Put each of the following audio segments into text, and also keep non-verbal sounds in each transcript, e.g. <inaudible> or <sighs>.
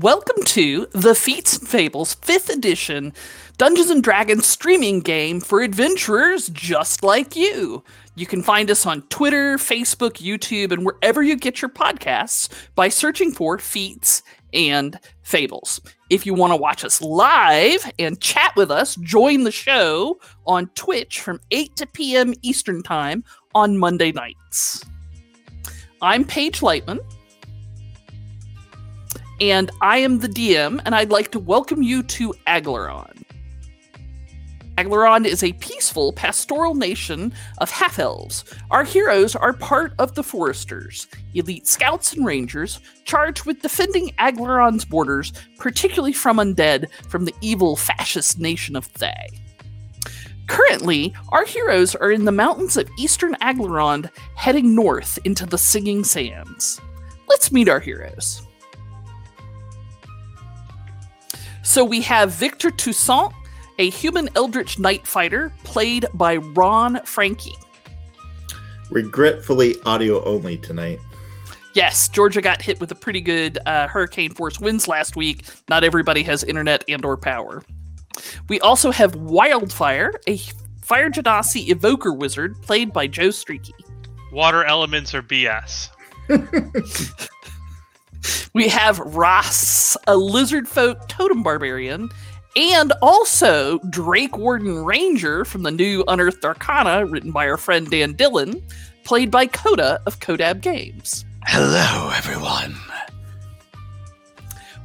Welcome to the Feats and Fables 5th edition Dungeons and Dragons streaming game for adventurers just like you. You can find us on Twitter, Facebook, YouTube, and wherever you get your podcasts by searching for Feats and Fables. If you want to watch us live and chat with us, join the show on Twitch from 8 to p.m. Eastern Time on Monday nights. I'm Paige Leitman and I am the DM, and I'd like to welcome you to Aglarond. Aglarond is a peaceful, pastoral nation of half elves. Our heroes are part of the Foresters, elite scouts and rangers charged with defending Aglarond's borders, particularly from undead from the evil fascist nation of Thay. Currently, our heroes are in the mountains of eastern Aglarond, heading north into the Singing Sands. Let's meet our heroes. So we have Victor Toussaint, a human eldritch knight fighter, played by Ron Frankie. Regretfully, audio only tonight. Yes, Georgia got hit with a pretty good uh, hurricane force winds last week. Not everybody has internet and/or power. We also have Wildfire, a fire genasi evoker wizard, played by Joe Streaky. Water elements are BS. <laughs> We have Ross, a lizard folk totem barbarian, and also Drakewarden Ranger from the new Unearthed Arcana, written by our friend Dan Dillon, played by Coda of Codab Games. Hello, everyone.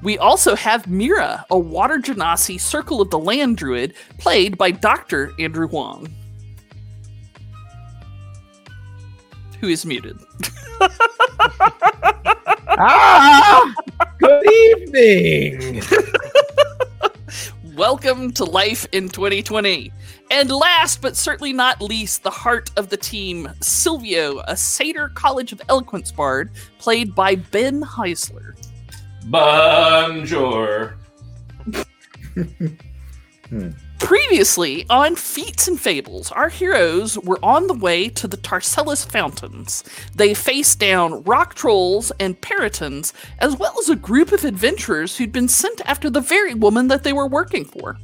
We also have Mira, a water genasi Circle of the Land druid, played by Dr. Andrew Huang. Who is muted. <laughs> ah, good evening. <laughs> Welcome to Life in 2020. And last but certainly not least, the heart of the team, Silvio, a Satyr College of Eloquence bard, played by Ben Heisler. Bonjour. <laughs> Hmm. Previously on Feats and Fables, our heroes were on the way to the Tarcellus Fountains. They faced down rock trolls and peritons, as well as a group of adventurers who'd been sent after the very woman that they were working for.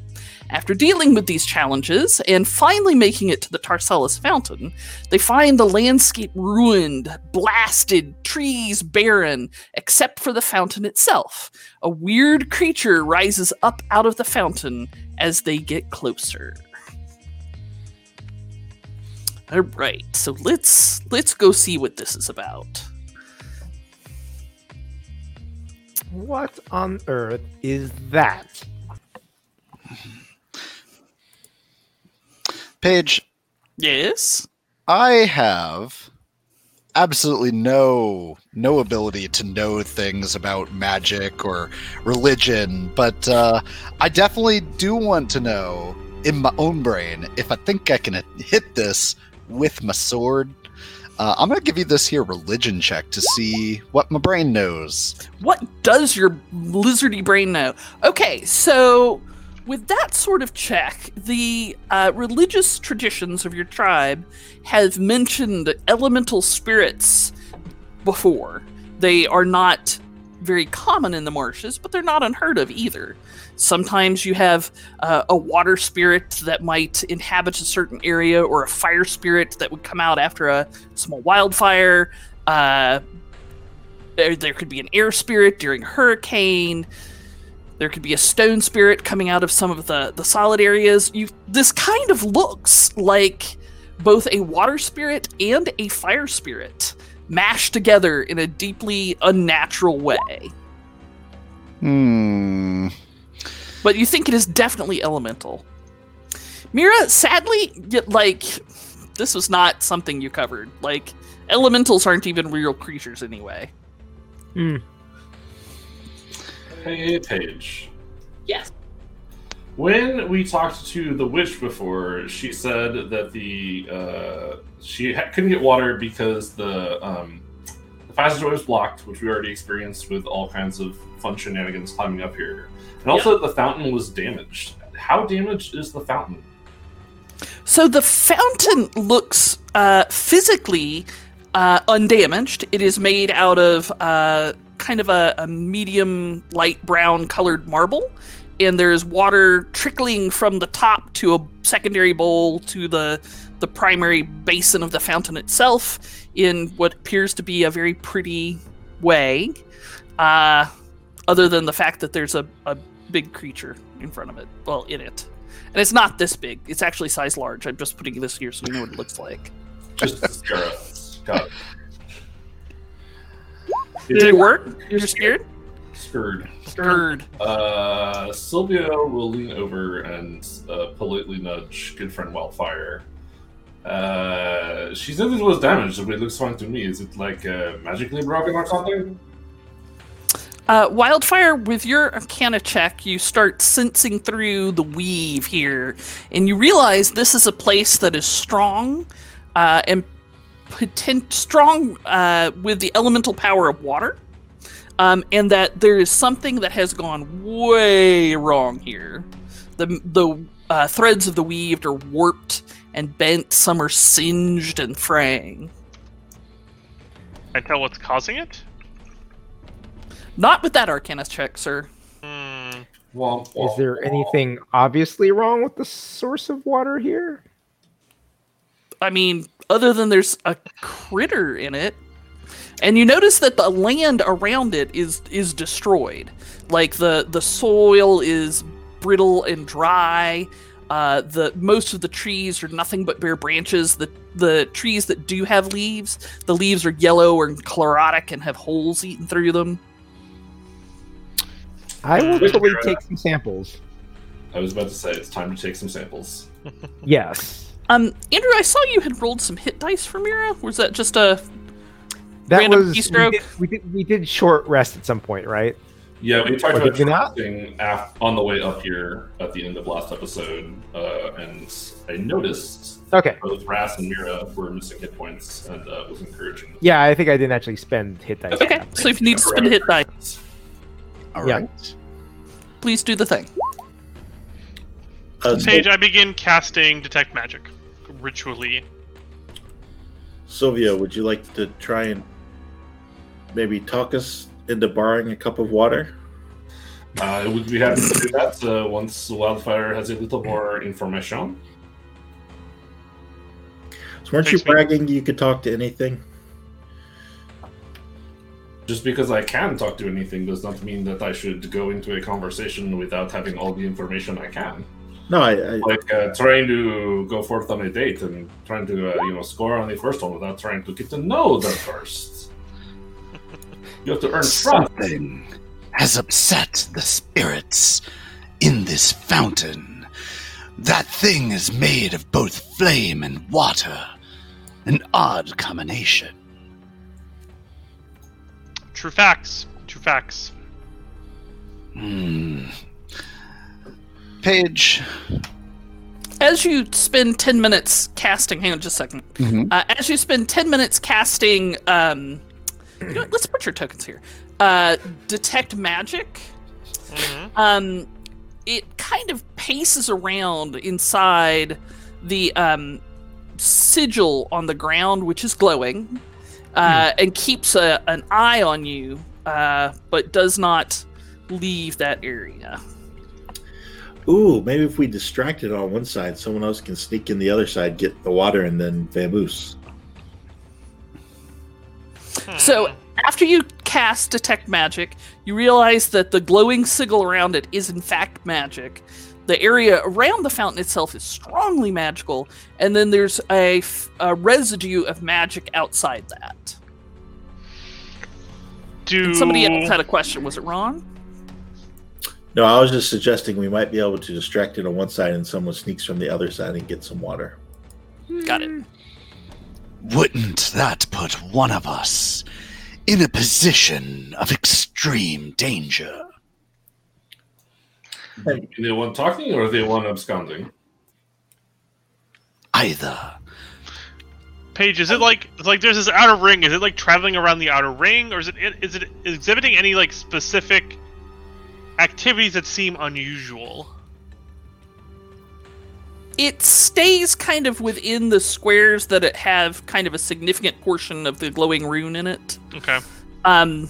After dealing with these challenges and finally making it to the Tarcellus Fountain, they find the landscape ruined, blasted, trees barren, except for the fountain itself. A weird creature rises up out of the fountain as they get closer. All right, so let's let's go see what this is about. What on earth is that? Paige, Yes. I have absolutely no no ability to know things about magic or religion, but uh, I definitely do want to know in my own brain if I think I can hit this with my sword. Uh, I'm gonna give you this here religion check to see what my brain knows. What does your lizardy brain know? Okay, so with that sort of check, the uh, religious traditions of your tribe have mentioned elemental spirits before. They are not very common in the marshes, but they're not unheard of either. Sometimes you have uh, a water spirit that might inhabit a certain area, or a fire spirit that would come out after a small wildfire. Uh, there, there could be an air spirit during a hurricane. There could be a stone spirit coming out of some of the, the solid areas. You this kind of looks like both a water spirit and a fire spirit mashed together in a deeply unnatural way. Hmm. But you think it is definitely elemental. Mira, sadly, y- like this was not something you covered. Like elementals aren't even real creatures anyway. Hmm. Hey, Paige. Yes. When we talked to the witch before, she said that the uh, she ha- couldn't get water because the um, the passageway was blocked, which we already experienced with all kinds of fun shenanigans climbing up here, and also that the fountain was damaged. How damaged is the fountain? So the fountain looks uh, physically uh, undamaged. It is made out of uh, kind of a, a medium light brown colored marble, and there's water trickling from the top to a secondary bowl to the the primary basin of the fountain itself in what appears to be a very pretty way. Uh, other than the fact that there's a, a big creature in front of it, well, in it. And it's not this big. It's actually size large. I'm just putting this here so you know what it looks like. Just Did it work? You're scared? Scared. Scared. Uh, Sylvia will lean over and uh, politely nudge good friend Wildfire. Uh, she said it was damaged, but it looks fine to me. Is it like uh, magically broken or something? Uh, Wildfire, with your Arcana check, you start sensing through the weave here, and you realize this is a place that is strong uh, and potent- strong uh, with the elemental power of water, um, and that there is something that has gone way wrong here. The the uh, threads of the weaved are warped and bent. Some are singed and fraying. I tell what's causing it. Not with that Arcana check, sir. Hmm. Womp, Is womp, there womp. anything obviously wrong with the source of water here? I mean, other than there's a critter in it, and you notice that the land around it is is destroyed. Like the the soil is brittle and dry. Uh, the most of the trees are nothing but bare branches. The the trees that do have leaves, the leaves are yellow or chlorotic and have holes eaten through them. I will Wait, totally uh, take some samples. I was about to say it's time to take some samples. Yes. Um, Andrew, I saw you had rolled some hit dice for Mira. Was that just a That Random was we keystroke? did, we did we did short rest at some point, right? Yeah, we talked Or about did we af- on the way up here at the end of last episode, uh, and I noticed Okay. both Ras and Mira were missing hit points, and uh, was encouraging. them. Yeah, I think I didn't actually spend hit dice. okay? So if you need to spend hit dice, All Yeah. right. please do the thing. Uh, so- Paige, I begin casting detect magic ritually. Sylvia, would you like to try and maybe talk us into borrowing a cup of water? Uh, would be happy to do that uh, once Wildfire has a little more information. So weren't you Thanks, mate. bragging you could talk to anything? Just because I can talk to anything does not mean that I should go into a conversation without having all the information I can. No, I, I Like uh, trying to go forth on a date and trying to, uh, you know, score on the first one without trying to get to know them first. <laughs> You have to earn trust. Something has upset the spirits in this fountain. That thing is made of both flame and water. An odd combination. True facts. True facts. Hmm. Paige. As you spend 10 minutes casting, hang on just a 2nd Mhm. Uh, as you spend 10 minutes casting, um, you know what, let's put your tokens here. Uh, detect magic. Mhm. Um, it kind of paces around inside the um, sigil on the ground, which is glowing, uh, and keeps a, an eye on you, uh, but does not leave that area. Ooh, maybe if we distract it on one side, someone else can sneak in the other side, get the water, and then vamoose. So Hmm. after you cast detect magic, you realize that the glowing sigil around it is in fact magic. The area around the fountain itself is strongly magical, and then there's a, f- a residue of magic outside that. do And somebody else had a question. Was it Ron? No, I was just suggesting we might be able to distract it on one side, and someone sneaks from the other side and get some water. Got it. Hmm. Wouldn't that put one of us in a position of extreme danger? Are they want talking or are they want absconding? Either. Paige, is it like like there's this outer ring? Is it like traveling around the outer ring, or is it is it exhibiting any like specific activities that seem unusual? It stays kind of within the squares that it have kind of a significant portion of the glowing rune in it. Okay. Um,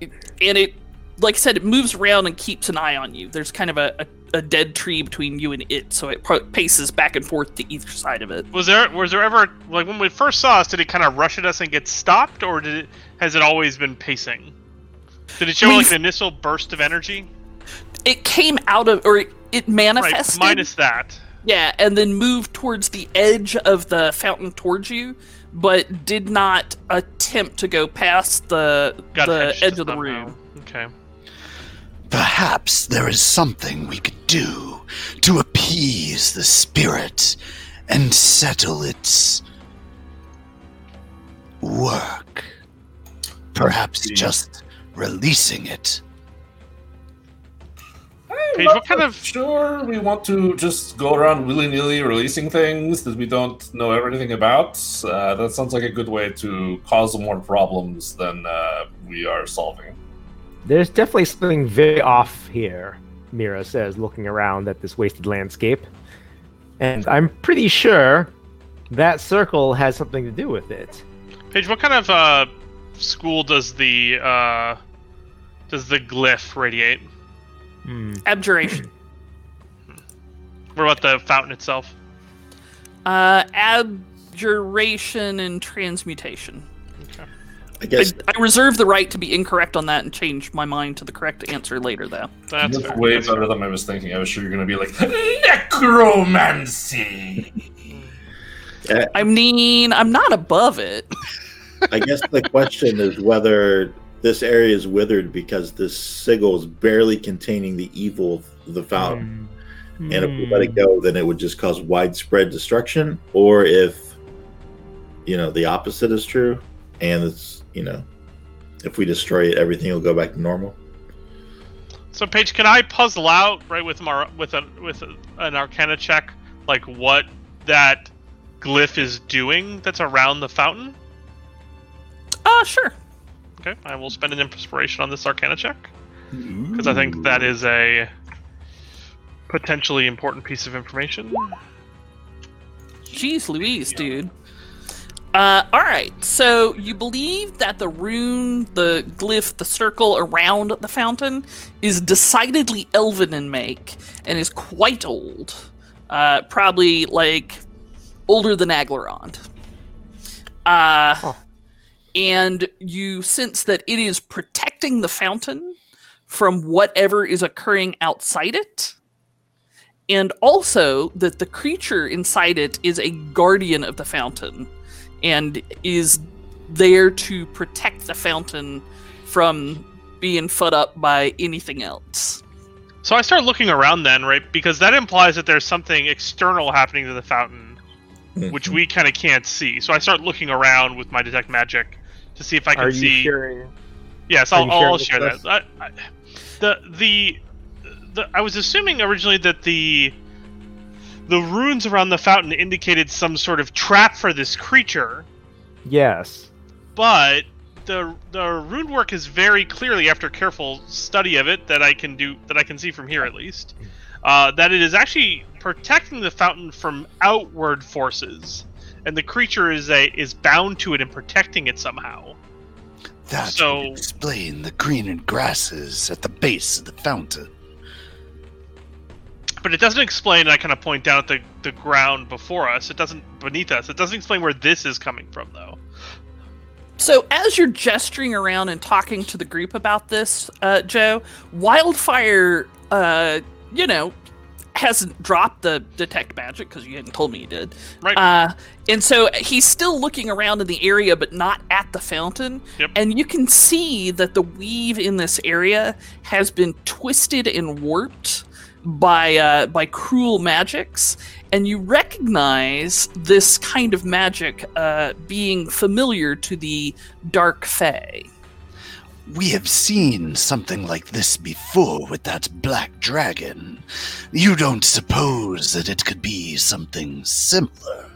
and it, like I said, it moves around and keeps an eye on you. There's kind of a, a, a dead tree between you and it, so it paces back and forth to either side of it. Was there was there ever like when we first saw us? Did it kind of rush at us and get stopped, or did it has it always been pacing? Did it show like We've- an initial burst of energy? It came out of, or it, it Right, manifested. minus that. Yeah, and then moved towards the edge of the fountain towards you, but did not attempt to go past the Got the edge of the somehow. room. Okay. Perhaps there is something we could do to appease the spirit and settle its work. Perhaps just releasing it. Paige, what kind of Sure, we want to just go around willy nilly releasing things that we don't know everything about. Uh, that sounds like a good way to cause more problems than uh, we are solving. There's definitely something very off here, Mira says, looking around at this wasted landscape. And I'm pretty sure that circle has something to do with it. Paige? What kind of uh, school does the uh, does the glyph radiate? Hmm. Abjuration. What about the fountain itself? uh, abjuration and transmutation. I I, guess I reserve the right to be incorrect on that and change my mind to the correct answer later, though. That's That's fair. way That's fair. better than I was thinking. I was sure you're going to be like necromancy. I mean, I'm not above it. I guess the question is whether this area is withered because this sigil is barely containing the evil of the fountain. Hmm. And if we let it go, then it would just cause widespread destruction. Or if, you know, the opposite is true, and it's, you know, if we destroy it, everything will go back to normal. So, Paige, can I puzzle out right with my with a with a, an Arcana check, like what that glyph is doing that's around the fountain? Oh, sure. Okay, I will spend an inspiration on this Arcana check because I think that is a potentially important piece of information. Jeez Louise, dude. Uh, all right. So you believe that the rune, the glyph, the circle around the fountain is decidedly elven in make and is quite old. Uh, probably like older than Aglarond. Uh, Oh. And you sense that it is protecting the fountain from whatever is occurring outside it and also that the creature inside it is a guardian of the fountain and is there to protect the fountain from being fed up by anything else. So I start looking around then, right? Because that implies that there's something external happening to the fountain, which mm-hmm. we kind of can't see. So I start looking around with my detect magic to see if I can Are you see. sharing? Yes, I'll, I'll, share that. I, I, the the the I was assuming originally that the the runes around the fountain indicated some sort of trap for this creature, Yes. but the the rune work is very clearly, after careful study of it, that I can do that I can see from here at least, uh, that it is actually protecting the fountain from outward forces, and the creature is a is bound to it and protecting it somehow. That So- would explain the green and grasses at the base of the fountain. But it doesn't explain, and I kind of point down at the, the ground before us. It doesn't, beneath us. It doesn't explain where this is coming from, though. So, as you're gesturing around and talking to the group about this, uh, Joe, Wildfire, uh, you know, hasn't dropped the detect magic because you hadn't told me he did. Right. Uh, and so he's still looking around in the area, but not at the fountain. Yep. And you can see that the weave in this area has been twisted and warped by uh, by cruel magics, and you recognize this kind of magic uh, being familiar to the Dark Fae. We have seen something like this before with that black dragon. You don't suppose that it could be something similar?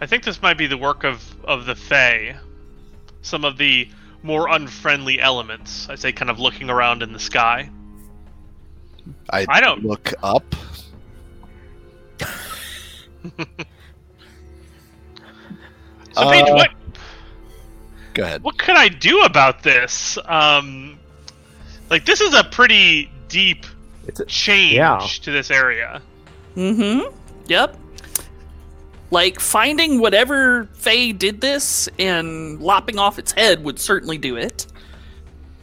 I think this might be the work of, of the Fae. Some of the more unfriendly elements. I say, kind of looking around in the sky. I, I don't- look up. <laughs> So, Paige, Uh, what? Go ahead. what could I do about this? Um, like this is a pretty deep It's a, change Yeah. to this area. Mm-hmm. Yep. Like finding whatever Faye did this and lopping off its head would certainly do it.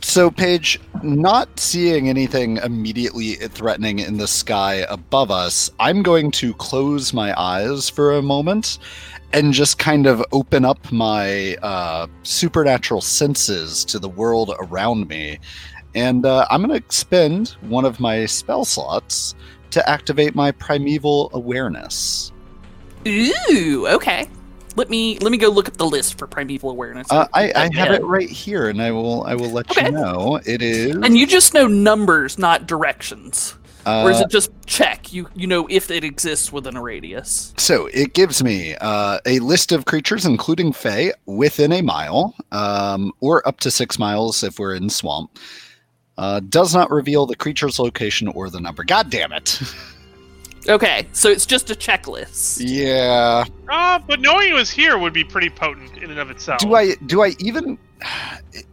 So, Paige, not seeing anything immediately threatening in the sky above us, I'm going to close my eyes for a moment and just kind of open up my uh, supernatural senses to the world around me. And uh, I'm going to spend one of my spell slots to activate my primeval awareness. Ooh, okay. Let me let me go look at the list for primeval awareness. Uh, I, I have it right here, and I will I will let Okay. you know. It is. And you just know numbers, not directions. Or is uh, it just check? You you know if it exists within a radius. So it gives me uh, a list of creatures, including Fae, within a mile, um, or up to six miles if we're in swamp. Uh, does not reveal the creature's location or the number. God damn it! Okay, so it's just a checklist. yeah. Uh, but knowing it was here would be pretty potent in and of itself. Do I? Do I even? <sighs>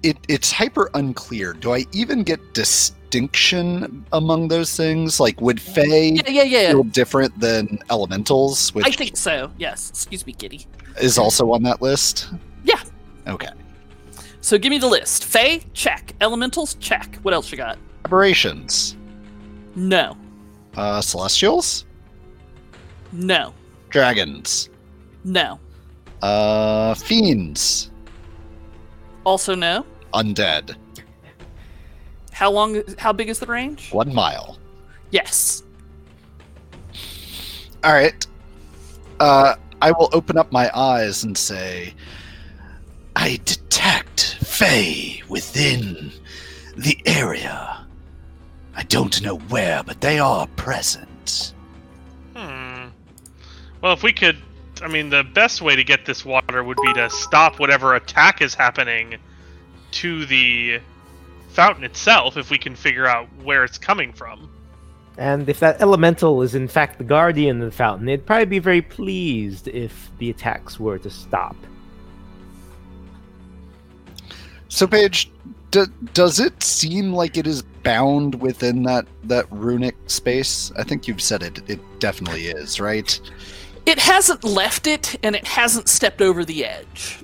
It, it's hyper unclear. Do I even get distinction among those things? Like, would Fey Yeah, yeah, yeah. feel different than elementals, which I think so. Yes. Excuse me, Kitty. is also on that list? Yeah. Okay. So give me the list. Fey, check. Elementals, check. What else you got? Aberrations. No. Uh, celestials. No. Dragons. No. Uh, fiends. Also no. Undead. How long? How big is the range? One mile. Yes. All right. Uh, I will open up my eyes and say, I detect Fey within the area. I don't know where, but they are present. Hmm. Well, if we could, I mean, the best way to get this water would be to stop whatever attack is happening to the fountain itself. If we can figure out where it's coming from. and if that elemental is in fact the guardian of the fountain, it'd probably be very pleased if the attacks were to stop. So, Paige, d- does it seem like it is bound within that that runic space? I think you've said it. It definitely is, right? It hasn't left it, and it hasn't stepped over the edge.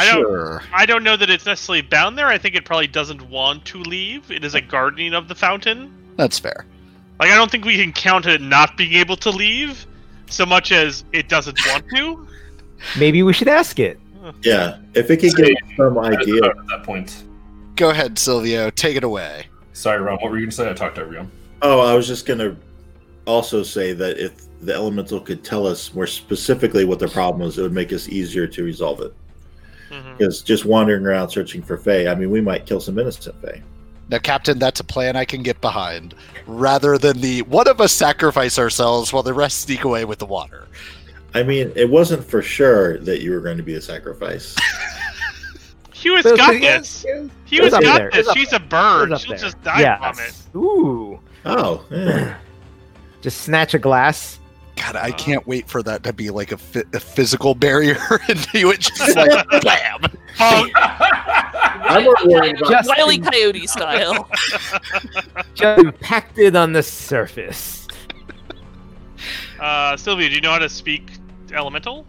I don't- I don't know that it's necessarily bound there. I think it probably doesn't want to leave. It is a guardian of the fountain. That's fair. Like, I don't think we can count it not being able to leave so much as it doesn't want to. <laughs> Maybe we should ask it. Yeah, if it could get some idea. At that point. Go ahead, Silvio. Take it away. Sorry, Ron. What were you going to say? I talked over you. Oh, I was just gonna also say that if the elemental could tell us more specifically what the problem is, it would make us easier to resolve it. Mhm. Just wandering around searching for Fae, I mean, we might kill some innocent Fae. Now, Captain, that's a plan I can get behind, rather than the one of us sacrifice ourselves while the rest sneak away with the water. I mean, it wasn't for sure that you were going to be a sacrifice. <laughs> Hewitt's So- got so, this. yeah. Hewitt's up got there. this. She's a bird. She'll there. just die yes. from it. Ooh. oh, yeah. <clears throat> Just snatch a glass. God, I can't wait for that to be like a, phy- a physical barrier, and he would just like <laughs> bam. Oh, I'm more worried about. Just, Wile E. Coyote style. <laughs> just impacted on the surface. uh, Sylvia, do you know how to speak elemental?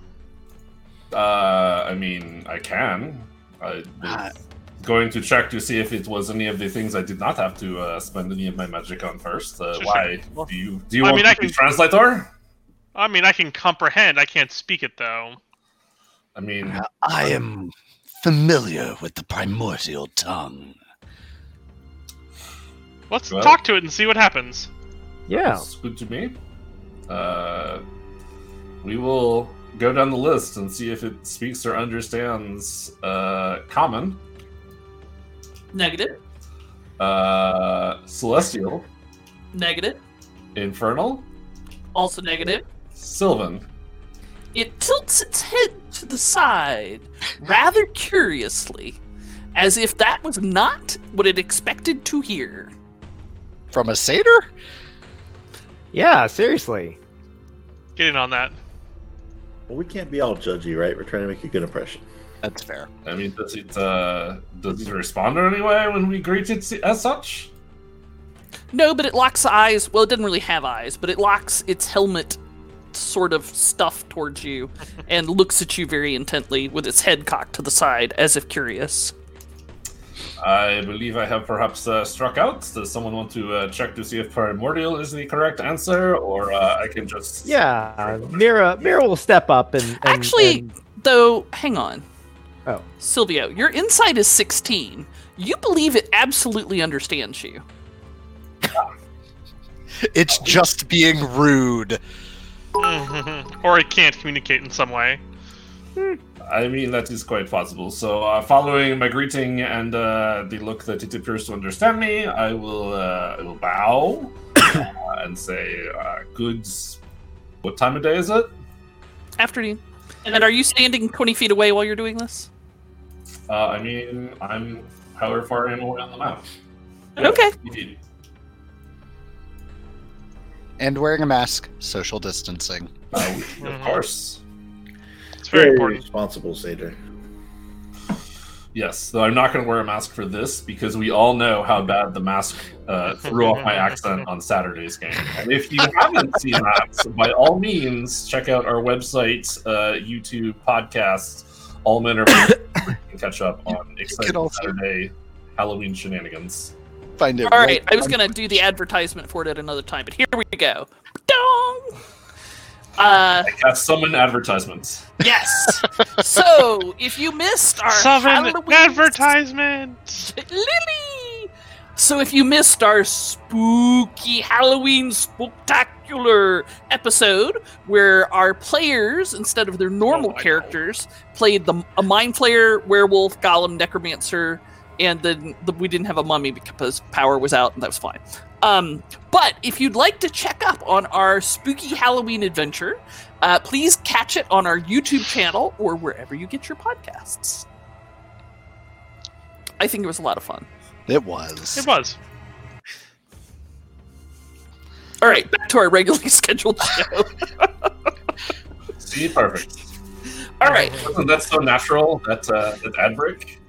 Uh, I mean, I can. I was going to check to see if it was any of the things I did not have to uh, spend any of my magic on first. Uh, Sure, why? sure. Do you do you I want mean, to I be can- translator? I mean, I can comprehend. I can't speak it though. I mean, I am familiar with the primordial tongue. Let's Well- talk to it and see what happens. Yeah. It's good to me. Uh, we will go down the list and see if it speaks or understands uh, common, Negative. uh, celestial, Negative. infernal, Also negative. Sylvan. It tilts its head to the side, rather curiously, as if that was not what it expected to hear. From a satyr? Yeah, seriously. Get in on that. Well, we can't be all judgy, right? We're trying to make a good impression. That's fair. I mean, does it uh, does it respond in any way when we greet it as such? No, but it locks eyes. Well, it didn't really have eyes, but it locks its helmet sort of stuff towards you and looks at you very intently with its head cocked to the side as if curious. I believe I have perhaps uh, struck out. Does someone want to uh, check to see if primordial is the correct answer, or uh, I can just Yeah, Mira Mira will step up and, and Actually, and- though, hang on. Oh. Silvio, your insight is 16. You believe it absolutely understands you. It's just being rude. <laughs> or it can't communicate in some way. I mean, that is quite possible. So, uh, following my greeting and uh, the look that it appears to understand me, I will, uh, I will bow uh, <coughs> and say, uh, "Goods." What time of day is it? Afternoon. And are you standing 20 feet away while you're doing this? Uh, I mean, I'm however far I am away on the map. Okay. Indeed. And wearing a mask, social distancing. Uh, of Mhm. course. It's very important. responsible, satyr. Yes, though I'm not going to wear a mask for this because we all know how bad the mask uh, threw off my accent on Saturday's game. And if you <laughs> haven't seen that, by all means, check out our website, uh, YouTube, podcast, all men are. <coughs> you can catch up on exciting also- Saturday Halloween shenanigans. Find it. All right, I was going to do the advertisement for it at another time, but here we go. Dong! Uh, I cast summon advertisements. yes. <laughs> so, if you missed our Summon Halloween advertisement. Lily! So if you missed our spooky Halloween spectacular episode where our players, instead of their normal Oh my characters, played the a mind flayer, werewolf, golem, necromancer, and then the, we didn't have a mummy because power was out, and that was fine. Um, but if you'd like to check up on our spooky Halloween adventure, uh, please catch it on our YouTube channel or wherever you get your podcasts. I think it was a lot of fun. It was. It was. All right, back to our regularly <laughs> scheduled show. See, perfect. All right, Wasn't that so natural? That uh, that ad break.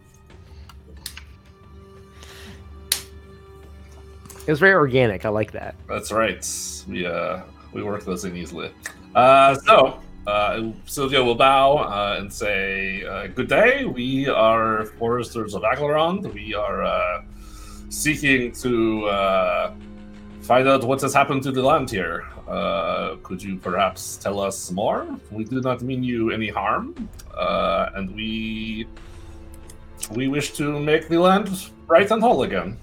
It was very organic. I like that. That's right. We uh we work those in easily. Uh, so uh, Sylvia will bow uh, and say, uh, "Good day. We are foresters of Aglarond. We are uh, seeking to uh, find out what has happened to the land here. Uh, could you perhaps tell us more? We do not mean you any harm, and we we wish to make the land bright and whole again."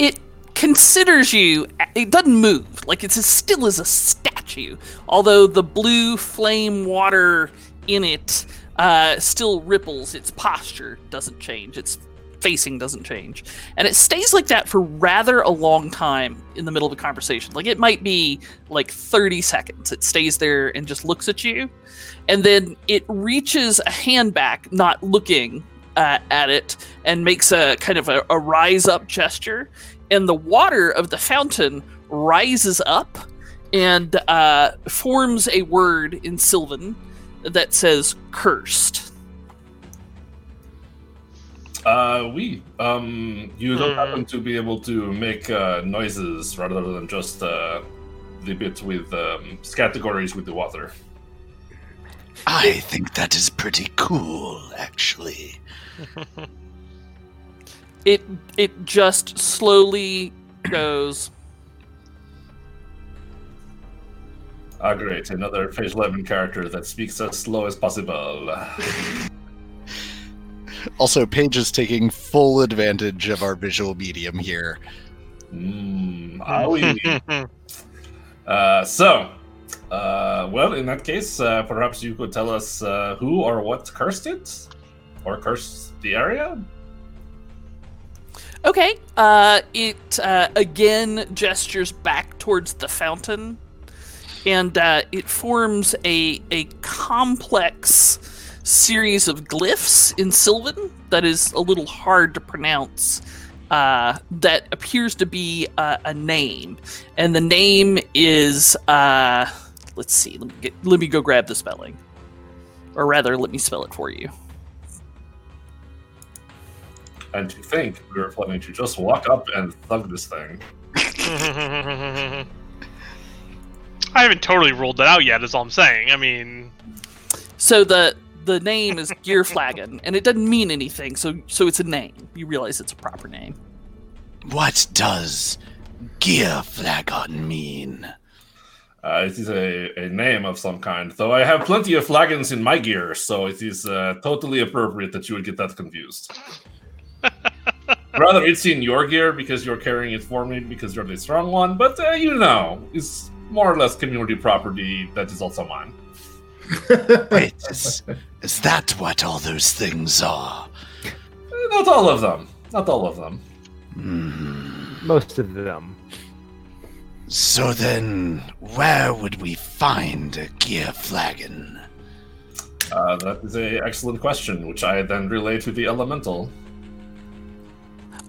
It considers you. It doesn't move. Like it's as still as a statue. Although the blue flame water in it uh, still ripples. Its posture doesn't change. Its facing doesn't change, and it stays like that for rather a long time in the middle of a conversation. Like it might be like thirty seconds. It stays there and just looks at you, and then it reaches a hand back, not looking uh, at it, and makes a kind of a, a rise up gesture, and the water of the fountain rises up and uh, forms a word in Sylvan that says "cursed." Uh, we. Um, you don't Hmm. happen to be able to make uh, noises rather than just uh, the bit with um, categories with the water. I think that is pretty cool, actually. <laughs> It it just slowly goes. Ah, great! Another Phase Eleven character that speaks as slow as possible. <laughs> Also, Paige is taking full advantage of our visual medium here. Mm, ah, oui. uh, so, uh, well, in that case, uh, perhaps you could tell us uh, who or what cursed it, or cursed the area. Okay. Uh, it uh, again gestures back towards the fountain, and uh, it forms a a complex series of glyphs in Sylvan that is a little hard to pronounce. Uh, that appears to be uh, a name, and the name is uh, let's see. Let me, get, let me go grab the spelling. Or rather, let me spell it for you. And to think we were planning to just walk up and thug this thing. <laughs> I haven't totally ruled that out yet. Is all I'm saying. I mean, So the the name is Gearflagon, and it doesn't mean anything. So so it's a name. You realize it's a proper name. What does gear flagon mean? Uh, it is a, a name of some kind, though I have plenty of flagons in my gear, so it is uh, totally appropriate that you would get that confused. <laughs> Rather, it's in your gear because you're carrying it for me because you're the strong one, but uh, you know, it's more or less community property that is also mine. <laughs> Wait, <laughs> is, is that what all those things are? Uh, Not all of them. Not all of them. Hmm. Most of them. So then, where would we find a gear flagon? Uh, that is an excellent question, which I then relay to the elemental.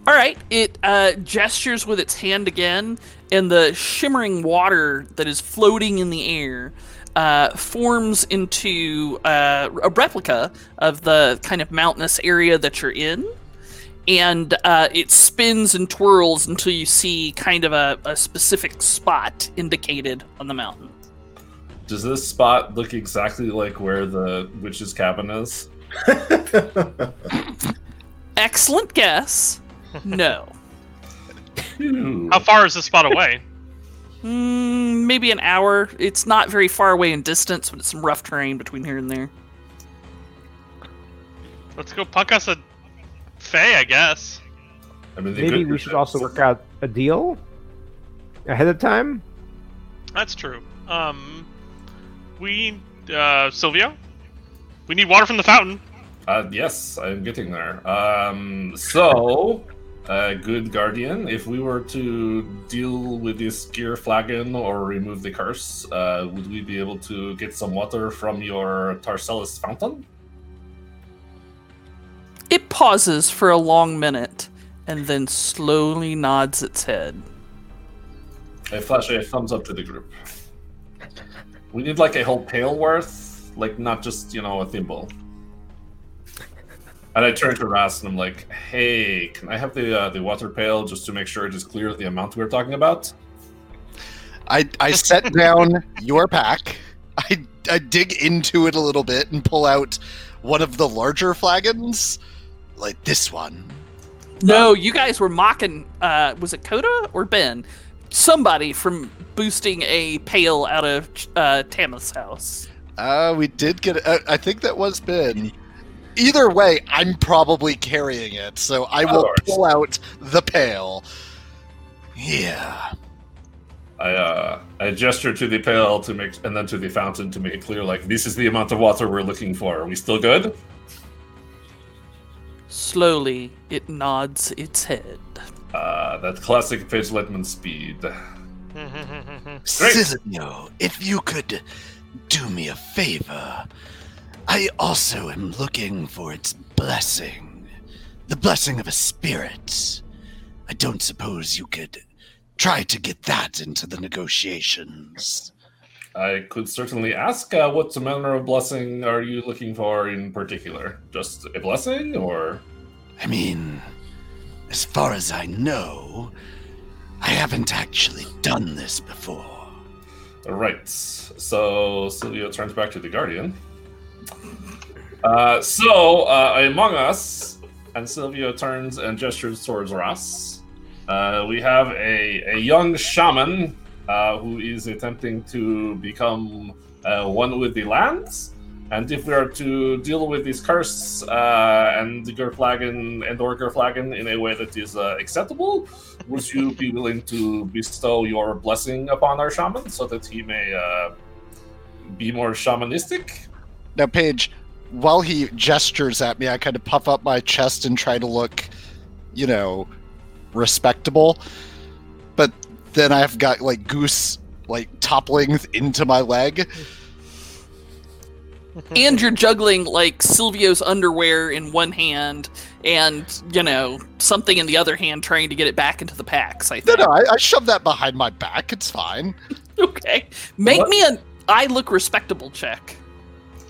All right, it uh, gestures with its hand again, and the shimmering water that is floating in the air uh, forms into uh, a replica of the kind of mountainous area that you're in. And uh, it spins and twirls until you see kind of a, a specific spot indicated on the mountain. Does this spot look exactly like where the witch's cabin is? <laughs> Excellent guess. No. How far is this spot away? Mm, maybe an hour. It's not very far away in distance, but it's some rough terrain between here and there. Let's go punk us a Fey, I guess. I mean, Maybe we should also work out a deal ahead of time. That's true. Um, we uh, Silvio, we need water from the fountain. Uh, yes, I'm getting there. Um, so, uh, good guardian, if we were to deal with this gear flagon or remove the curse, uh, would we be able to get some water from your Tarcellus fountain? It pauses for a long minute and then slowly nods its head. I flash a thumbs up to the group. We need like a whole pail worth, like not just you know a thimble. And I turn to Ras and I'm like, "Hey, can I have the uh, the water pail just to make sure it is clear the amount we're talking about?" I, I set <laughs> down your pack. I, I dig into it a little bit and pull out one of the larger flagons, like this one. No, you guys were mocking. Uh, was it Coda or Ben? Somebody from boosting a pail out of uh, Tama's house. Uh, we did get. Uh, I think that was Ben. Either way, I'm probably carrying it, so I will course. pull out the pail. Yeah. I uh, I gesture to the pail to make, and then to the fountain to make it clear, like this is the amount of water we're looking for. Are we still good? Slowly, it nods its head. Uh, that classic Paige Leitman speed. <laughs> Silvio, if you could do me a favor, I also am looking for its blessing. The blessing of a spirit. I don't suppose you could try to get that into the negotiations. I could certainly ask, uh, what manner of blessing are you looking for in particular? Just a blessing, or I mean, as far as I know, I haven't actually done this before. Right. So Silvio turns back to the Guardian. Uh, so uh, among us, and Silvio turns and gestures towards Ras. Uh, we have a, a young shaman uh, who is attempting to become uh, one with the lands. And if we are to deal with this curse uh, and the Gerflagon and or Gerflagon in a way that is uh, acceptable, would you be willing to bestow your blessing upon our shaman so that he may uh, be more shamanistic? Now, Paige, while he gestures at me, I kind of puff up my chest and try to look, you know, respectable. But then I've got like goose like toppling into my leg. <laughs> and you're juggling like Silvio's underwear in one hand and, you know, something in the other hand trying to get it back into the packs, I No, think. no, I, I shove that behind my back. It's fine. <laughs> Okay. Make What? me an I look respectable check.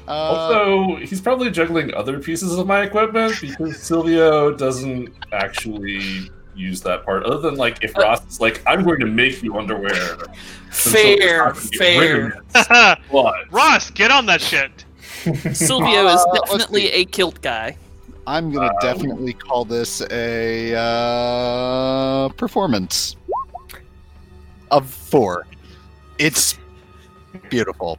Uh, Also, he's probably juggling other pieces of my equipment because Silvio doesn't actually use that part. Other than like if Ross is like, "I'm going to make you underwear," <laughs> Fair, not gonna get rid of fair. it. <laughs> But Ross, get on that shit. <laughs> Silvio is Uh, let's definitely a kilt guy. I'm gonna Um, definitely call this a uh, performance of four. It's beautiful.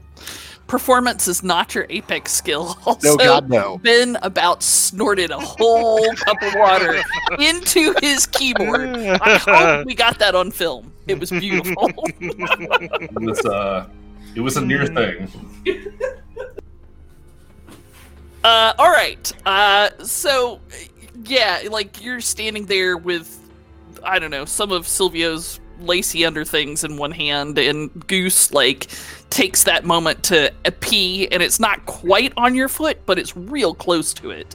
Performance is not your apex skill. <laughs> Also, No, God, no. Ben about snorted a whole <laughs> cup of water into his keyboard. I hope <laughs> we got that on film. It was beautiful. it was uh, it was a near thing. Uh, all right. Uh, so yeah, like you're standing there with, I don't know, some of Silvio's lacy under things in one hand, and Goose like takes that moment to pee, and it's not quite on your foot, but it's real close to it.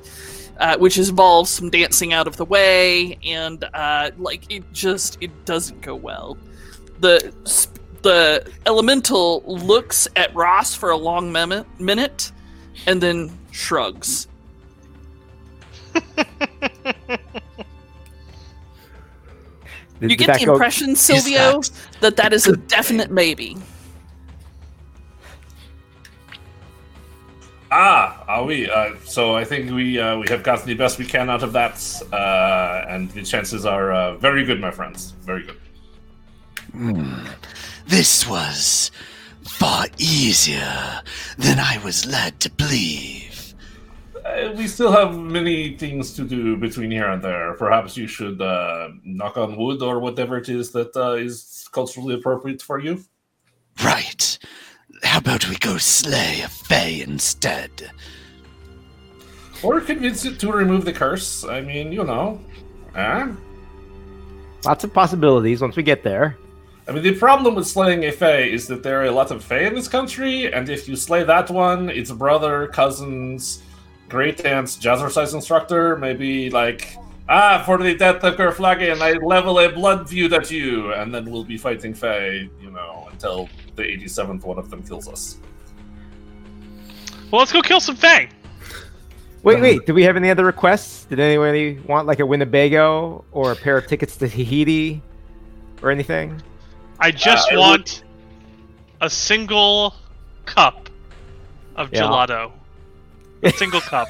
Uh, which involves some dancing out of the way, and uh, like it just it doesn't go well. The the elemental looks at Ross for a long mem- minute, and then shrugs. <laughs> You get the impression, Silvio, that that that is a <laughs> definite maybe. Ah, are we? Uh, so I think we uh, we have gotten the best we can out of that, uh, and the chances are uh, very good, my friends. Very good. This was far easier than I was led to believe. Uh, we still have many things to do between here and there. Perhaps you should uh, knock on wood or whatever it is that uh, is culturally appropriate for you. Right. How about we go slay a Fae instead? Or convince it to remove the curse. I mean, you know. Huh? Lots of possibilities once we get there. I mean, the problem with slaying a Fae is that there are a lot of Fae in this country, and if you slay that one, its a brother, cousins, great aunt's jazzercise instructor, maybe like, ah, for the death of Kerflagian, I level a blood feud at you, and then we'll be fighting Fae, you know, until the 87th one of them kills us. Well, let's go kill some Fang. Wait, wait. Do we have any other requests? Did anybody want like a Winnebago or a pair of tickets to Tahiti or anything? I just Uh, it want a single cup of Yeah. gelato. A single <laughs> cup.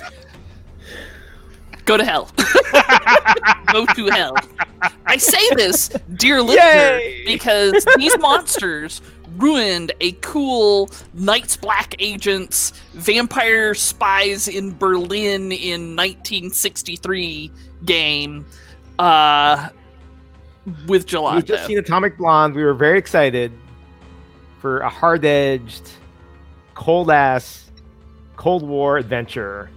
Go to hell. <laughs> Go to hell. I say this, dear listener, Yay! because these monsters ruined a cool Night's Black Agents vampire spies in Berlin in 1963 game uh, with gelato. We've just seen Atomic Blonde. We were very excited for a hard edged, cold ass, Cold War adventure.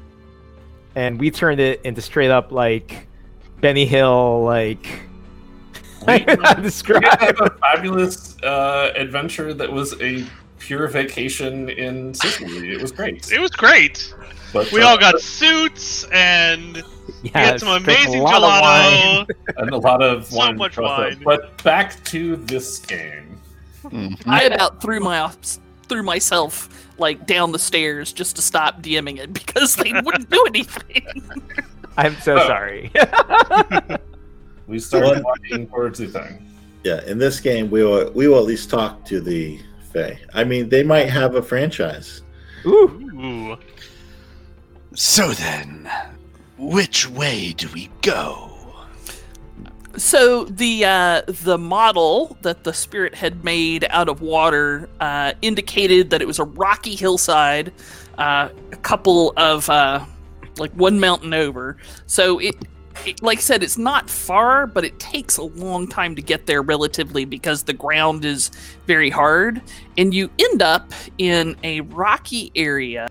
And we turned it into straight up like Benny Hill, like <laughs> <laughs> I don't know how to We describe. had a fabulous uh, adventure that was a pure vacation in Sicily. It was great. It was great. But, We uh, all got suits and we had some drank a amazing lot of wine. gelato. <laughs> and a lot of So wine. much across wine. it. But back to this game. Mhm. I about threw my threw myself like down the stairs just to stop DMing it because they wouldn't do anything. I'm so Oh. sorry. We started walking towards the thing. Yeah, in this game, we will we will at least talk to the Fae. I mean, they might have a franchise. Ooh. Ooh. So then, which way do we go? So the uh, the model that the spirit had made out of water uh, indicated that it was a rocky hillside, uh, a couple of uh, like one mountain over. So it, it, like I said, it's not far, but it takes a long time to get there relatively because the ground is very hard, and you end up in a rocky area.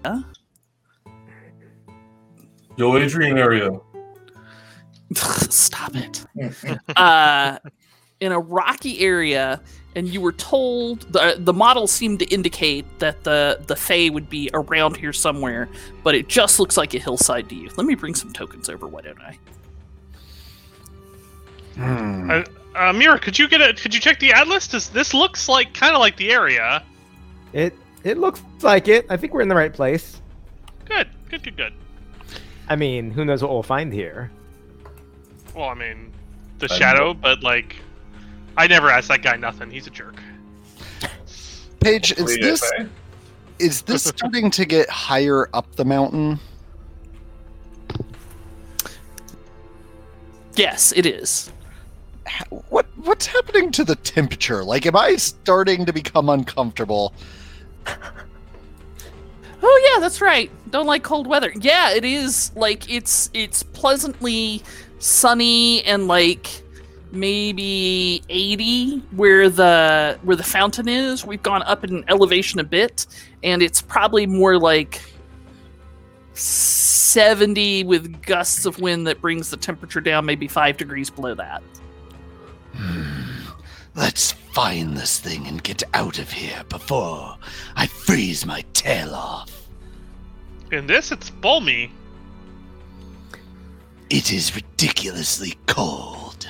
Yo, Adrian area. <laughs> Stop it. uh, in a rocky area, and you were told the the model seemed to indicate that the the Fae would be around here somewhere, but it just looks like a hillside to you. Let me bring some tokens over. Why don't I? Hmm. Uh, uh, Mira, could you get a? Could you check the atlas? Does this looks like kind of like the area? It it looks like it. I think we're in the right place. Good, good, good, good. I mean, who knows what we'll find here? Well, I mean, the I shadow, but like, I never asked that guy nothing. He's a jerk. Paige, is What do you this say? is this <laughs> starting to get higher up the mountain? Yes, it is. Ha- What what's happening to the temperature? Like, am I starting to become uncomfortable? Oh yeah, that's right. Don't like cold weather. Yeah, it is like it's it's pleasantly sunny and like maybe 80 where the where the fountain is. We've gone up in elevation a bit and it's probably more like 70 with gusts of wind that brings the temperature down maybe 5 degrees below that. Let's find this thing and get out of here before I freeze my tail off. In this, it's balmy. It is ridiculously cold.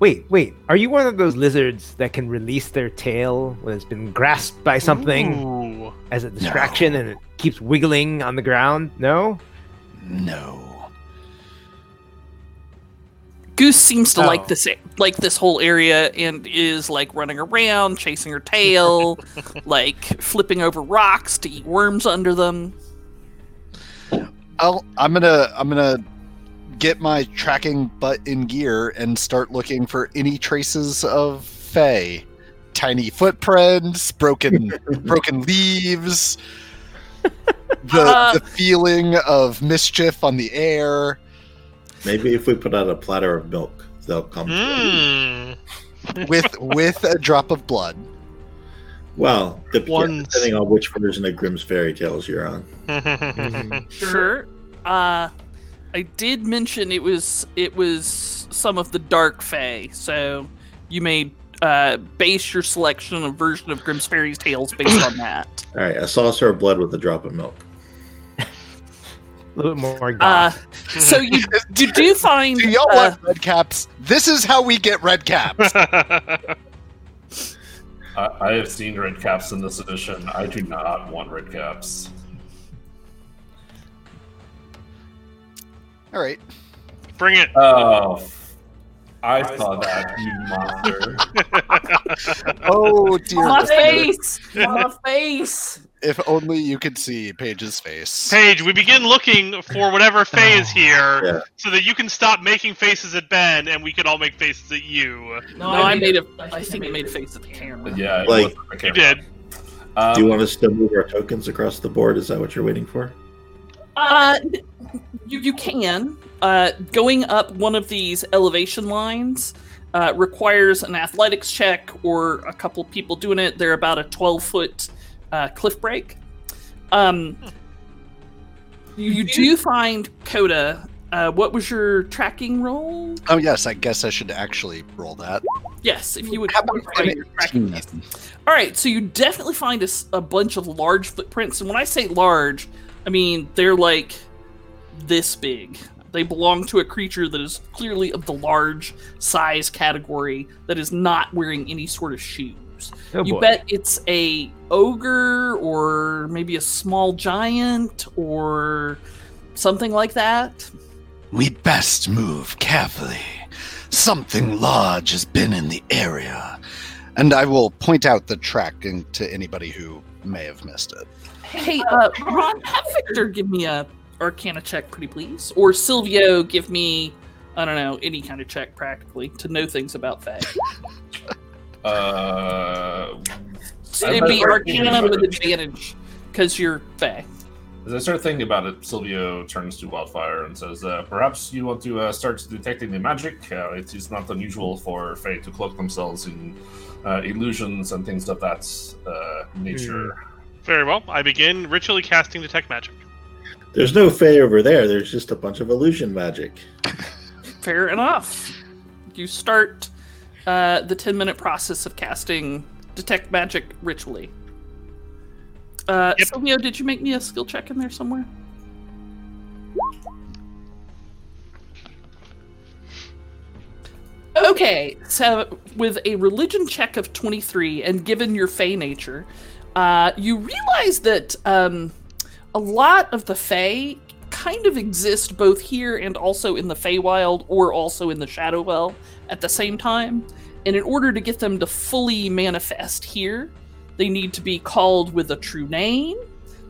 Wait, wait. Are you one of those lizards that can release their tail when it's been grasped by something Ooh. as a distraction and it keeps wiggling on the ground? No? No. Goose seems to Oh. like this like this whole area and is like running around, chasing her tail, <laughs> like flipping over rocks to eat worms under them. I'll, I'm gonna I'm gonna get my tracking butt in gear and start looking for any traces of Fae. Tiny footprints, broken <laughs> broken leaves, <laughs> the, Uh. the feeling of mischief on the air. Maybe if we put out a platter of milk, they'll come. Mmm. with with a drop of blood. Well, dep- One- depending on which version of Grimm's fairy tales you're on. <laughs> <laughs> Sure. Uh I did mention it was it was some of the dark fae, so you may uh, base your selection of version of Grimm's Fairy Tales based on that. All right, a saucer of blood with a drop of milk. A little bit more Uh, so you <laughs> you do find Do y'all uh, want red caps? This is how we get red caps. <laughs> I, I have seen red caps in this edition. I do not want red caps. All right. Bring it. Oh, I saw that, you monster. <laughs> Oh dear. my listener. face, my face. If only you could see Paige's face. Paige, we begin looking for whatever Fae is here, Yeah. so that you can stop making faces at Ben, and we can all make faces at you. No, I made a. I think I made a face at the camera. Yeah, Like- wasn't You did. Um, Do you want us to move our tokens across the board? Is that what you're waiting for? Uh, you you can. Uh, going up one of these elevation lines uh, requires an athletics check or a couple people doing it. They're about a twelve foot uh, cliff break. Um, you, you do find Coda. Uh, what was your tracking roll? Oh yes, I guess I should actually roll that. Yes, if you would. How about tracking. All right, so you definitely find a bunch of large footprints, and when I say large, I mean they're like this big. They belong to a creature that is clearly of the large size category that is not wearing any sort of shoes. Oh, you bet it's a ogre or maybe a small giant or something like that. We'd best move carefully. Something large has been in the area. And I will point out the tracking to anybody who may have missed it. Hey, uh, Ron, have Victor give me a Arcana check, pretty please, or Silvio give me, I don't know, any kind of check practically to know things about Fae. <laughs> Uh, It'd be Arcana Arcana with advantage. advantage because you're Fae. as I start thinking about it, Silvio turns to Wildfire and says, uh, "Perhaps you want to uh, start detecting the magic. Uh, it is not unusual for Fae to cloak themselves in uh, illusions and things of that uh, nature." Very well. I begin ritually casting detect magic. There's no Fae over there. There's just a bunch of illusion magic. Fair enough. You start uh, the 10 minute process of casting Detect Magic ritually. Uh, Yep. Silvio, did you make me a skill check in there somewhere? Okay, so with a religion check of 23, and given your Fey nature, uh, you realize that um, a lot of the Fae kind of exist both here and also in the Feywild or also in the Shadowfell at the same time. And in order to get them to fully manifest here, they need to be called with a true name.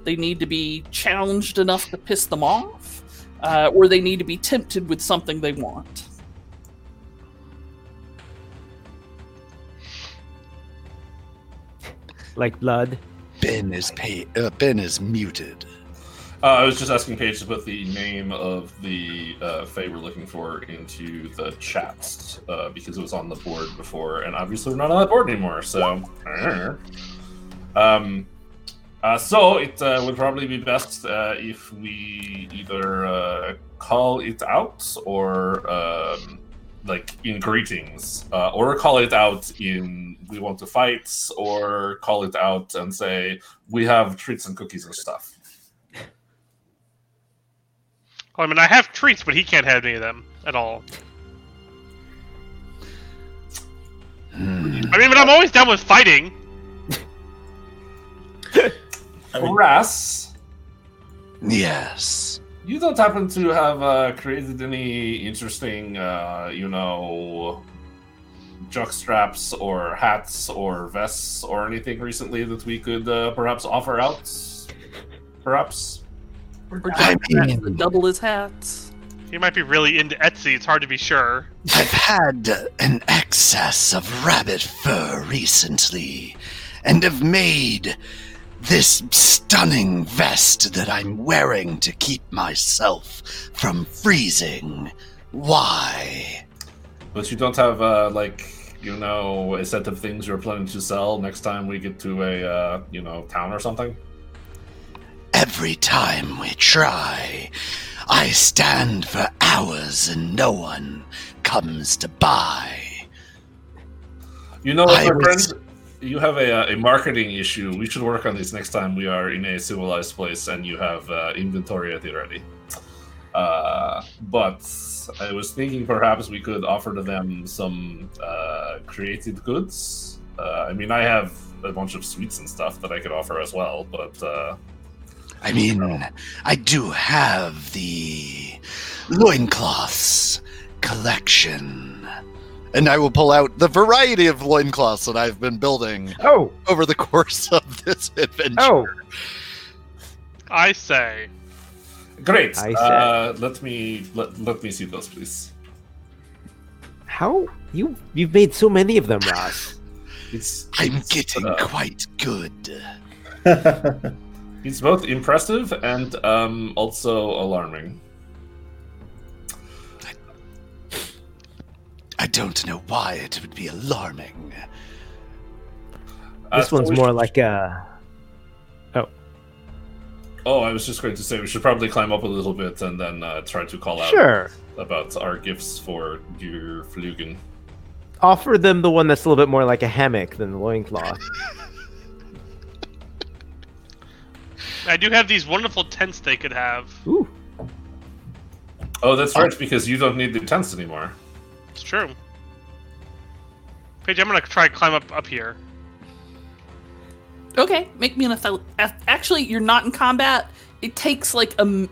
They need to be challenged enough to piss them off, uh, or they need to be tempted with something they want. Like blood. Ben is pay- uh, Ben is muted. Uh, I was just asking Paige to put the name of the uh, Fae we're looking for into the chat uh, because it was on the board before, and obviously we're not on that board anymore. So, um, uh, so it uh, would probably be best uh, if we either uh, call it out or um, like in greetings, uh, or call it out in we want to fight, or call it out and say we have treats and cookies and stuff. Well, I mean, I have treats, but he can't have any of them at all. Hmm. I mean, but I'm always down with fighting. <laughs> I mean- Ras, Yes. you don't happen to have uh, created any interesting, uh, you know, jock straps or hats or vests or anything recently that we could uh, perhaps offer out? Perhaps. Or I mean- double his hats. He might be really into Etsy. It's hard to be sure. I've had an excess of rabbit fur recently, and have made this stunning vest that I'm wearing to keep myself from freezing. Why? But you don't have, uh, like, you know, a set of things you're planning to sell next time we get to a, uh, you know, town or something? Every time we try, I stand for hours and no one comes to buy. You know what, my was- friend? You have a, uh, a marketing issue. We should work on this next time we are in a civilized place and you have uh, inventory at the ready. Uh, but I was thinking perhaps we could offer to them some uh, created goods. Uh, I mean, I have a bunch of sweets and stuff that I could offer as well, but uh, I mean, I do have the loincloths collection. And I will pull out the variety of loincloths that I've been building Oh, over the <laughs> course of this adventure. oh. I say. great. I Uh, let me let, let me see those, please. How you you've made so many of them, Ross? It's I'm it's, getting uh, quite good. <laughs> It's both impressive and um, also alarming. I don't know why it would be alarming. Uh, This one's we more should- like a. Oh. Oh, I was just going to say we should probably climb up a little bit and then uh, try to call out Sure. about our gifts for your Flugen. Offer them the one that's a little bit more like a hammock than the loincloth. <laughs> I do have these wonderful tents they could have. Ooh. Oh, that's right, because you don't need the tents anymore. It's true. Paige, I'm gonna try and climb up up here. Okay, make me an athel- ath- Actually, you're not in combat. It takes like a m-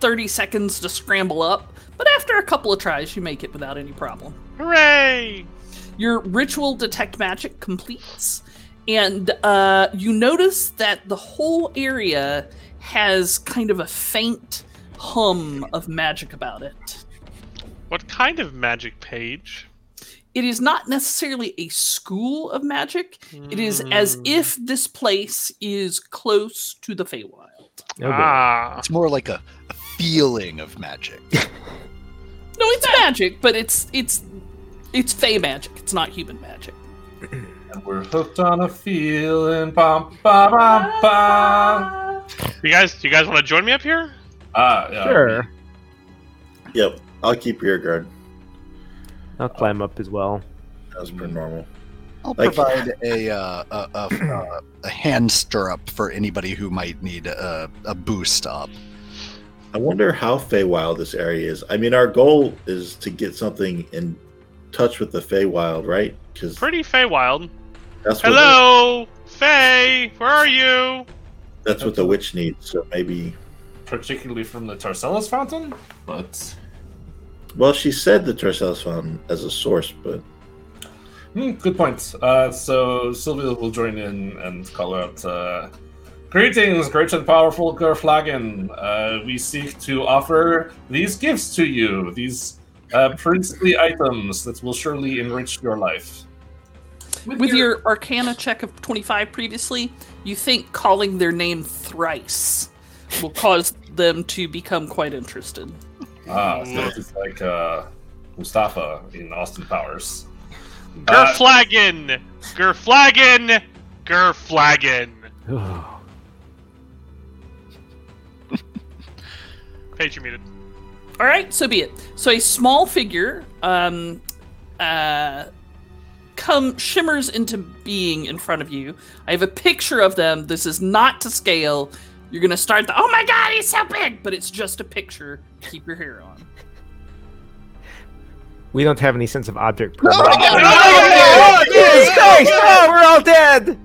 30 seconds to scramble up, but after a couple of tries, you make it without any problem. Hooray! Your ritual detect magic completes, and uh, you notice that the whole area has kind of a faint hum of magic about it. What kind of magic, Paige? It is not necessarily a school of magic. It is as Hmm. if this place is close to the Feywild. Boy. ah, It's more like a, a feeling of magic. <laughs> No, it's magic, but it's it's it's Fey magic. It's not human magic. <clears throat> And we're hooked on a feeling. Bum, ba, bum, ba. you guys, you guys want to join me up here? Ah, yeah. Sure. Yep, I'll keep rear guard. I'll climb up as well. That was pretty normal. I'll Like- provide a, uh, a, a, uh, a hand stirrup for anybody who might need a, a boost up. I wonder how Feywild this area is. I mean, our goal is to get something in touch with the Feywild, right? Because Pretty Feywild. That's what Hello, Fey. Where are you? That's what the witch needs. So maybe. particularly from the Tarcellus fountain, but Well, she said the Tarcellus fountain as a source, but Hmm, good point. Uh, so Silvio will join in and call out, uh, "Greetings, great and powerful Gerflagon. Uh, we seek to offer these gifts to you. These uh, princely items that will surely enrich your life." With your Arcana check of 25 previously, you think calling their name thrice will cause them to become quite interested. Ah, so it's like uh, Mustafa in Austin Powers. Uh, Gerflagon! Gerflagon! Gerflagon! <sighs> Paige you muted. All right, so be it. So a small figure um, uh, come shimmers into being in front of you. I have a picture of them. This is not to scale. You're gonna start the oh my god, he's so big, but it's just a picture. Keep your hair on. We don't have any sense of object Oh my permanence. God. Jesus Christ! Oh, we're all dead!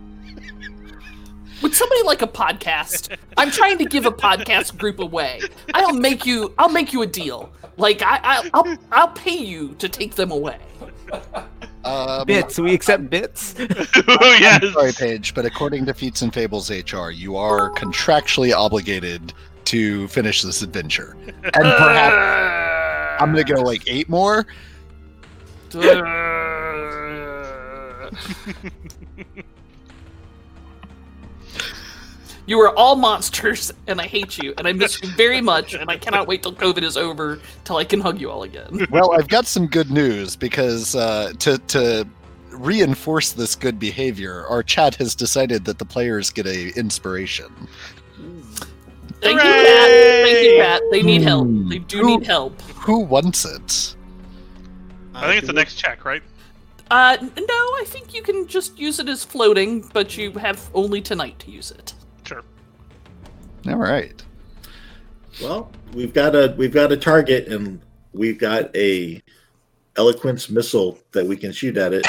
Would somebody like a podcast? I'm trying to give a podcast group away. I'll make you. I'll make you a deal. Like I, I I'll I'll pay you to take them away. Um, Bits. We accept bits. <laughs> oh, yes! Sorry, Paige, but according to Feats and Fables HR, you are contractually obligated to finish this adventure. And perhaps <laughs> I'm gonna go like eight more. <laughs> You are all monsters, and I hate you, and I miss you very much, and I cannot wait till COVID is over till I can hug you all again. <laughs> Well, I've got some good news because uh, to to reinforce this good behavior, our chat has decided that the players get a inspiration. Thank you, Pat. Thank you, Pat. They need help. Hmm. They do need help. Who wants it? I think it's the next check, right? Uh, no, I think you can just use it as floating, but you have only tonight to use it. Sure. All right. well, we've got a we've got a target, and we've got a eloquence missile that we can shoot at it.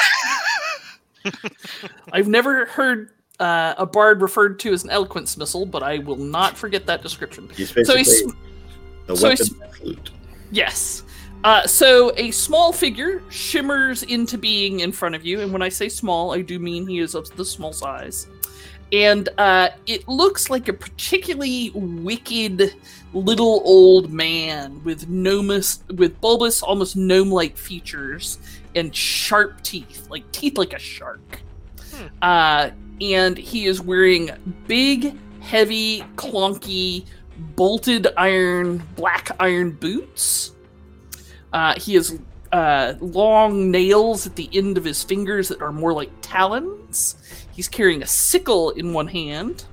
<laughs> I've never heard uh, a bard referred to as an eloquence missile, but I will not forget that description. He's So he's a so he's- flute. Yes. Uh, so a small figure shimmers into being in front of you, and when I say small, I do mean he is of the small size. And uh, it looks like a particularly wicked little old man with gnomus, with bulbous, almost gnome-like features and sharp teeth, like teeth like a shark. Uh, and he is wearing big, heavy, clunky, bolted iron, black iron boots. Uh, he has uh, long nails at the end of his fingers that are more like talons. He's carrying a sickle in one hand.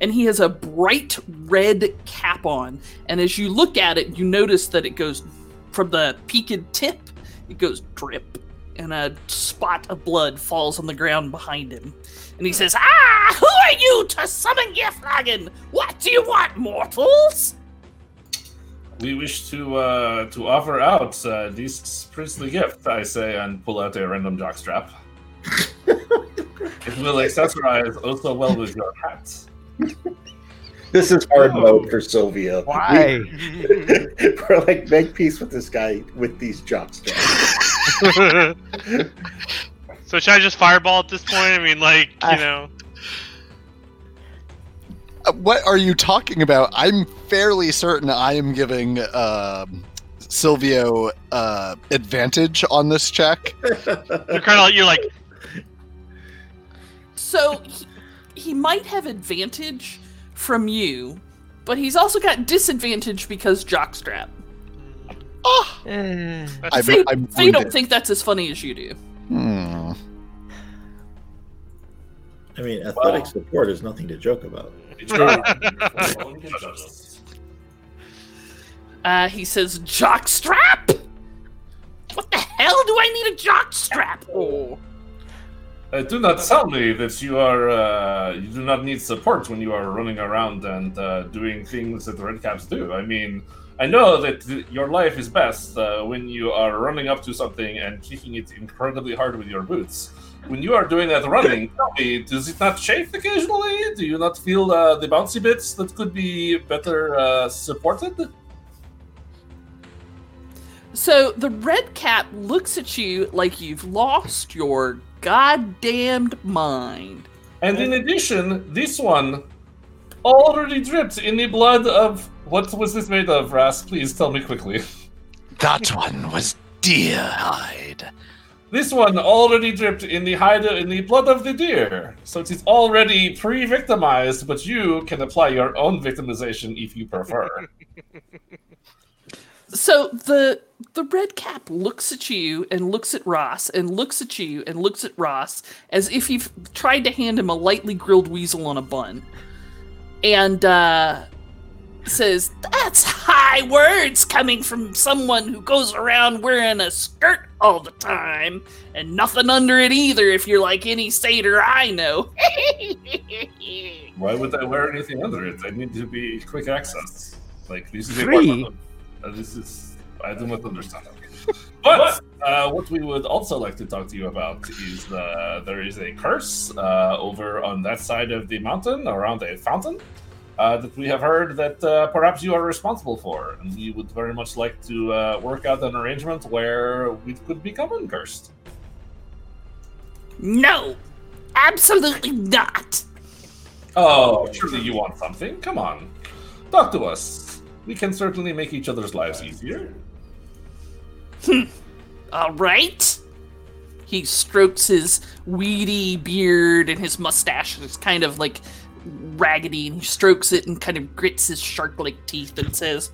And he has a bright red cap on. And as you look at it, you notice that it goes from the peaked tip, it goes drip. And a spot of blood falls on the ground behind him. And he says, Ah, who are you to summon Giflagon? What do you want, mortals? We wish to uh, to offer out uh, this princely gift, I say, and pull out a random jockstrap. <laughs> it will accessorize also well with your hats. This is hard Oh. mode for Silvio. Why? We, <laughs> we're like make peace with this guy with these jockstraps. so should I just fireball at this point? I mean, like, you I- know. Uh, What are you talking about? I'm fairly certain I am giving um, Silvio uh, advantage on this check. You're kind of you're like, So he, he might have advantage from you, but he's also got disadvantage because jockstrap. Eh. that's I'm, They, I'm they don't think that's as funny as you do. Hmm. I mean, athletic Wow. support is nothing to joke about. It's very wonderful. Just- Uh, he says, jockstrap? What the hell do I need a jockstrap for? Uh, do not tell me that you are uh, you do not need support when you are running around and uh, doing things that the Redcaps do. I mean, I know that th- your life is best uh, when you are running up to something and kicking it incredibly hard with your boots. When you are doing that running, <laughs> tell me, does it not chafe occasionally? Do you not feel uh, the bouncy bits that could be better uh, supported? So the red cap looks at you like you've lost your goddamned mind. And in addition, this one already dripped in the blood of what was this made of, Ras? Please tell me quickly. That one was deer hide. This one already dripped in the hide in the blood of the deer, so it is already pre-victimized. But you can apply your own victimization if you prefer. <laughs> So the the red cap looks at you and looks at Ross and looks at you and looks at Ross as if you've tried to hand him a lightly grilled weasel on a bun. And uh says, That's high words coming from someone who goes around wearing a skirt all the time and nothing under it either if you're like any satyr I know. <laughs> Why would I wear anything under it? I need to be quick access. Like these is a Free. Weapon. Uh, this is I do not understand. But uh, what we would also like to talk to you about is uh, there is a curse uh, over on that side of the mountain around a fountain uh, that we have heard that uh, perhaps you are responsible for, and we would very much like to uh, work out an arrangement where we could become uncursed. no, absolutely not. Oh, surely you want something? Come on, talk to us. We can certainly make each other's lives easier. <laughs> All right. He strokes his weedy beard and his mustache is kind of like raggedy, and he strokes it and kind of grits his shark-like teeth and says,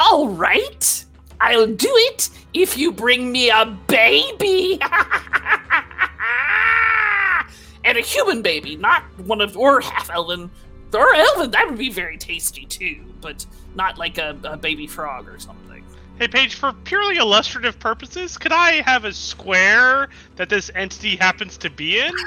"All right, I'll do it if you bring me a baby." <laughs> And a human baby, not one of, or half elven, or elven, that would be very tasty too, but not like a, a baby frog or something. Hey, Paige, for purely illustrative purposes, could I have a square that this entity happens to be in? <laughs>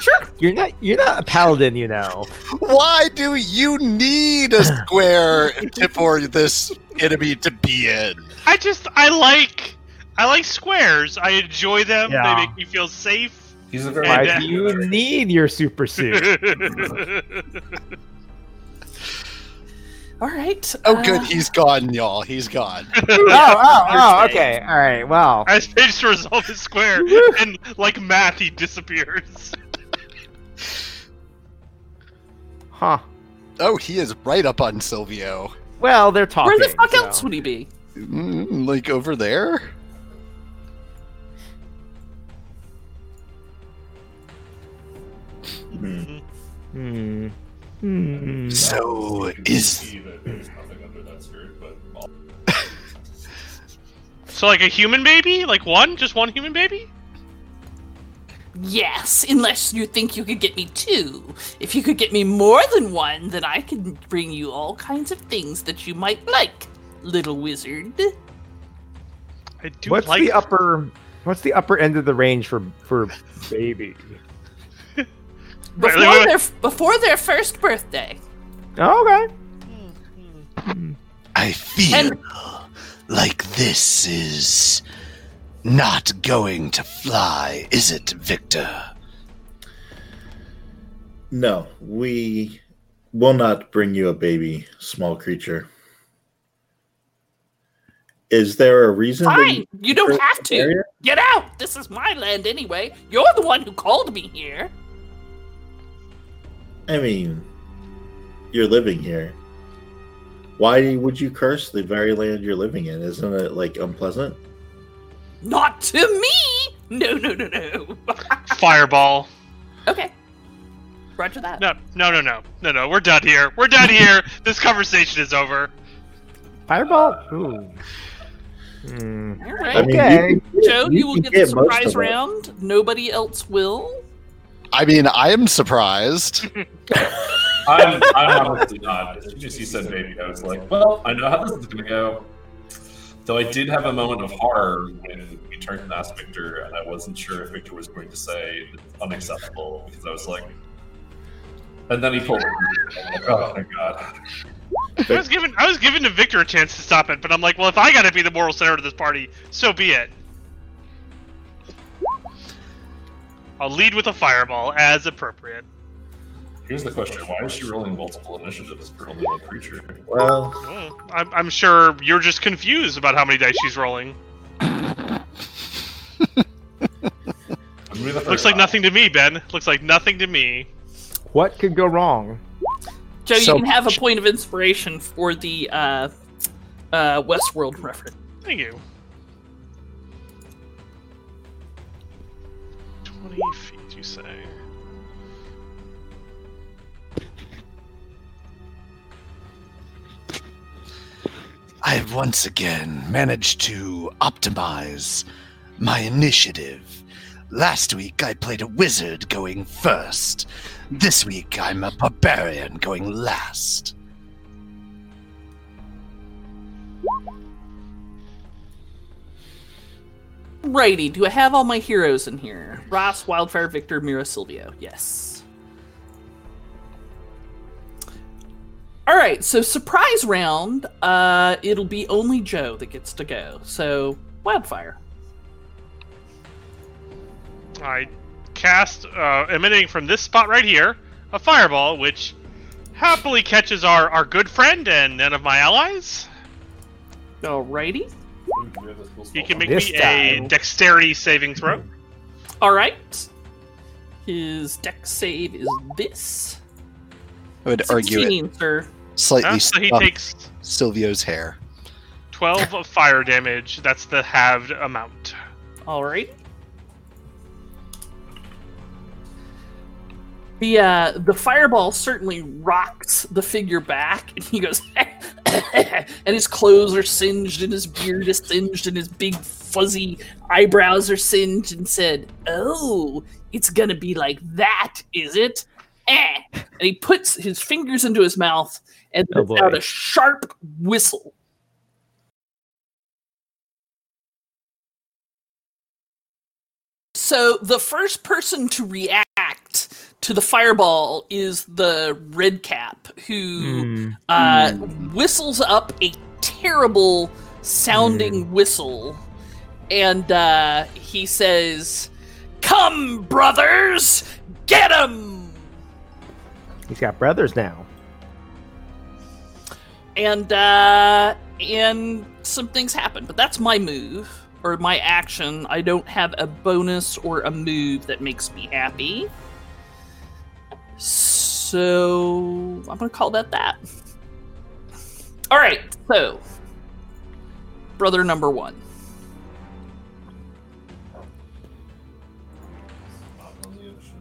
Sure. You're not you're not a paladin, you know. Why do you need a square to, for this enemy to be in? I just, I like, I like squares. I enjoy them. Yeah. They make me feel safe. He's a very Why do you need your super suit? All right. Oh, uh, good, he's gone, y'all. He's gone. <laughs> oh, oh, oh, okay. All right. Well, As Paige to resolve his square, <laughs> and like math, he disappears. huh. Oh, he is right up on Silvio. Well, they're talking. Where the fuck so- else would he be? Mm, like over there? Nothing under that skirt, but So, like a human baby, like one, just one human baby. Yes, unless you think you could get me two. If you could get me more than one, then I can bring you all kinds of things that you might like, little wizard. I do What's like the upper? What's the upper end of the range for for baby? Before wait, wait. their before their first birthday. Oh, okay. I feel And- like this is not going to fly, is it, Victor? No, we will not bring you a baby, small creature. Is there a reason? that Fine, you don't have to. area? Get out. This is my land anyway. You're the one who called me here. I mean, you're living here. Why would you curse the very land you're living in? Isn't it like unpleasant? Not to me. No, no, no, no. <laughs> fireball? okay. Roger that. No, no, no, no, no, no. We're done here. We're done here. this conversation is over. Fireball. Ooh. Hmm. All right. I mean, Okay. you can- Joe, you, will get the surprise round. Nobody else will. I mean, I am surprised. <laughs> I'm, I'm honestly not. As soon as he said baby, I was like, well, I know how this is going to go. Though I did have a moment of horror when we turned and asked Victor, and I wasn't sure if Victor was going to say it's unacceptable because I was like, and then he pulled. it. Like, oh my god. I was given I was given to Victor a chance to stop it, but I'm like, well, if I gotta be the moral center of this party, so be it. I'll lead with a fireball as appropriate. Here's the question: Why is she rolling multiple initiatives for only one creature? Well, Oh, I'm, I'm sure you're just confused about how many dice she's rolling. Wouldn't be the Looks like nothing to me, Ben. Looks like nothing to me. What could go wrong? Joe, So- you can have a point of inspiration for the uh, uh, Westworld reference. Thank you. 20 feet, you say? I have once again managed to optimize my initiative. Last week I played a wizard going first. This week I'm a barbarian going last. Righty, do I have all my heroes in here? Ross, Wildfire, Victor, Mira, Silvio. Yes. All right, so surprise round. Uh, it'll be only Joe that gets to go. So Wildfire. I cast, uh, emanating from this spot right here, a fireball, which happily catches our, our good friend and none of my allies. Alrighty. Ooh, do we have this cool He can make This me a dexterity saving throw. All right. His Dex save is this. I would argue it 16, sir. slightly Uh, so he takes Silvio's hair. 12 of fire damage. That's the halved amount. All right. The uh, the fireball certainly rocks the figure back, and he goes, <coughs> and his clothes are singed, and his beard is singed, and his big fuzzy eyebrows are singed, and said, "Oh, it's gonna be like that, is it?" Eh. And he puts his fingers into his mouth and Oh, out a sharp whistle. So the first person to react to the fireball is the red cap, who Hmm. uh, whistles up a terrible sounding whistle, and uh, he says, "Come, brothers, get him he's got brothers now. And uh, and some things happen, but that's my move or my action. I don't have a bonus or a move that makes me happy. So I'm gonna call that that. All right, so brother number one.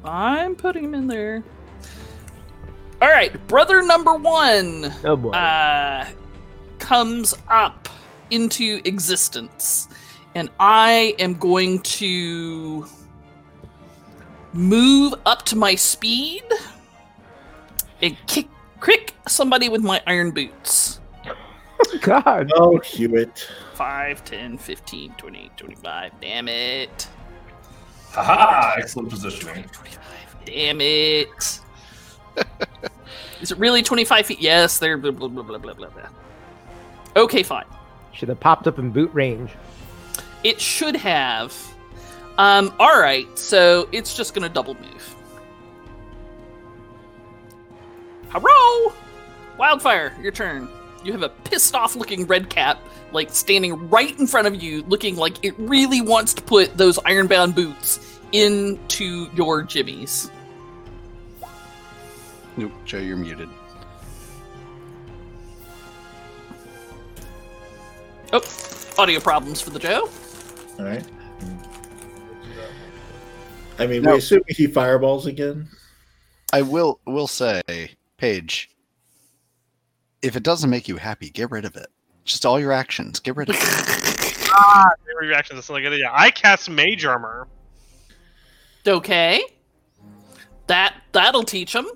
I'm putting him in there. All right, brother number one Oh uh, comes up into existence, and I am going to move up to my speed and kick crick somebody with my iron boots. God. oh, Hewitt. 5, 10, 15, 20, 25. Damn it. Haha! Excellent positioning. 25. Damn it. Is it really 25 feet? Yes, they're blah, blah, blah, blah, blah, blah, blah. Okay, fine. Should have popped up in boot range. It should have. Um, alright, so it's just gonna double move. Hello! Wildfire, your turn. You have a pissed off looking red cap, like standing right in front of you, looking like it really wants to put those ironbound boots into your jimmies. Nope, Joe, you're muted. Oh, audio problems for the Joe. All right. I mean, No. we assume he fireballs again. I will will say, Paige, if it doesn't make you happy, get rid of it. Just all your actions, get rid of it. <laughs> Ah, every reaction is like, yeah, I cast Mage Armor. Okay. That that'll teach him.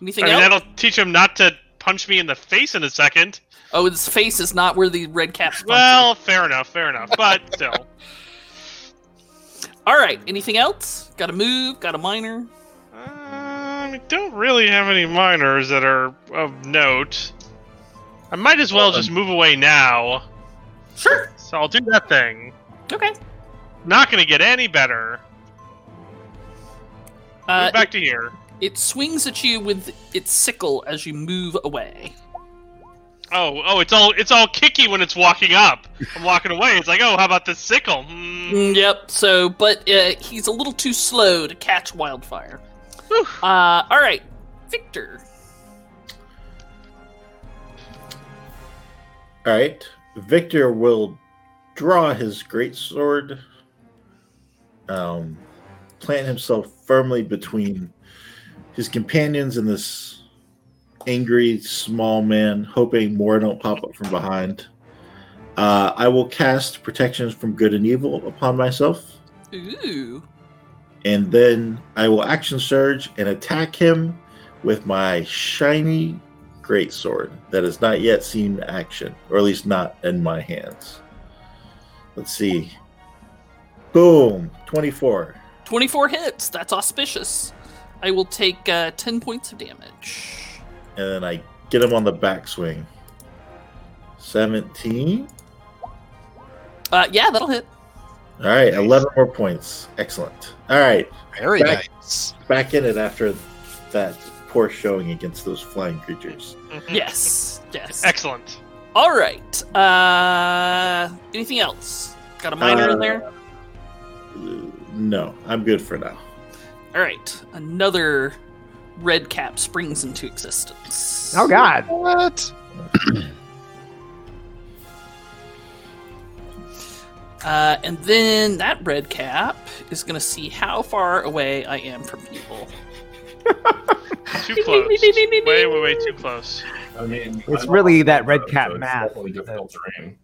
Anything I mean, else? that'll teach him not to punch me in the face in a second. Oh, his face is not where the red cap's Well, fair enough, fair enough. But still. <laughs> All right. Anything else? Got a move? Got a minor? Um, I don't really have any minors that are of note. I might as well just move away now. Sure. So I'll do that thing. Okay. Not gonna get any better. Uh, back to here. it swings at you with its sickle as you move away. Oh, oh, it's all it's all kicky when it's walking up. I'm walking away. It's like, oh, how about this sickle? Hmm. Mm, Yep. So, but uh, he's a little too slow to catch wildfire. Whew. Uh, all right, Victor. All right. Victor will draw his great sword, um, plant himself firmly between his companions and this angry small man, hoping more don't pop up from behind. Uh, I will cast protections from good and evil upon myself, Ooh. and then I will action surge and attack him with my shiny great sword that has not yet seen action, or at least not in my hands. Let's see. Boom! 24. 24 hits. That's auspicious. I will take uh, 10 points of damage. And then I get him on the backswing. 17. Uh, yeah, that'll hit. All right, 11 more points. Excellent. All right, Very Back- nice. back in it after that poor showing against those flying creatures. Yes. Yes. Excellent. All right. Uh, anything else? Got a minor in Uh, there? Uh, No, I'm good for now. All right. Another red cap springs into existence. Oh God! What? <clears throat> Uh, and then that red cap is going to see how far away I am from people. <laughs> Too close. way, way, way too close. I mean, It's I'm really not that red cap so it's math definitely difficult terrain.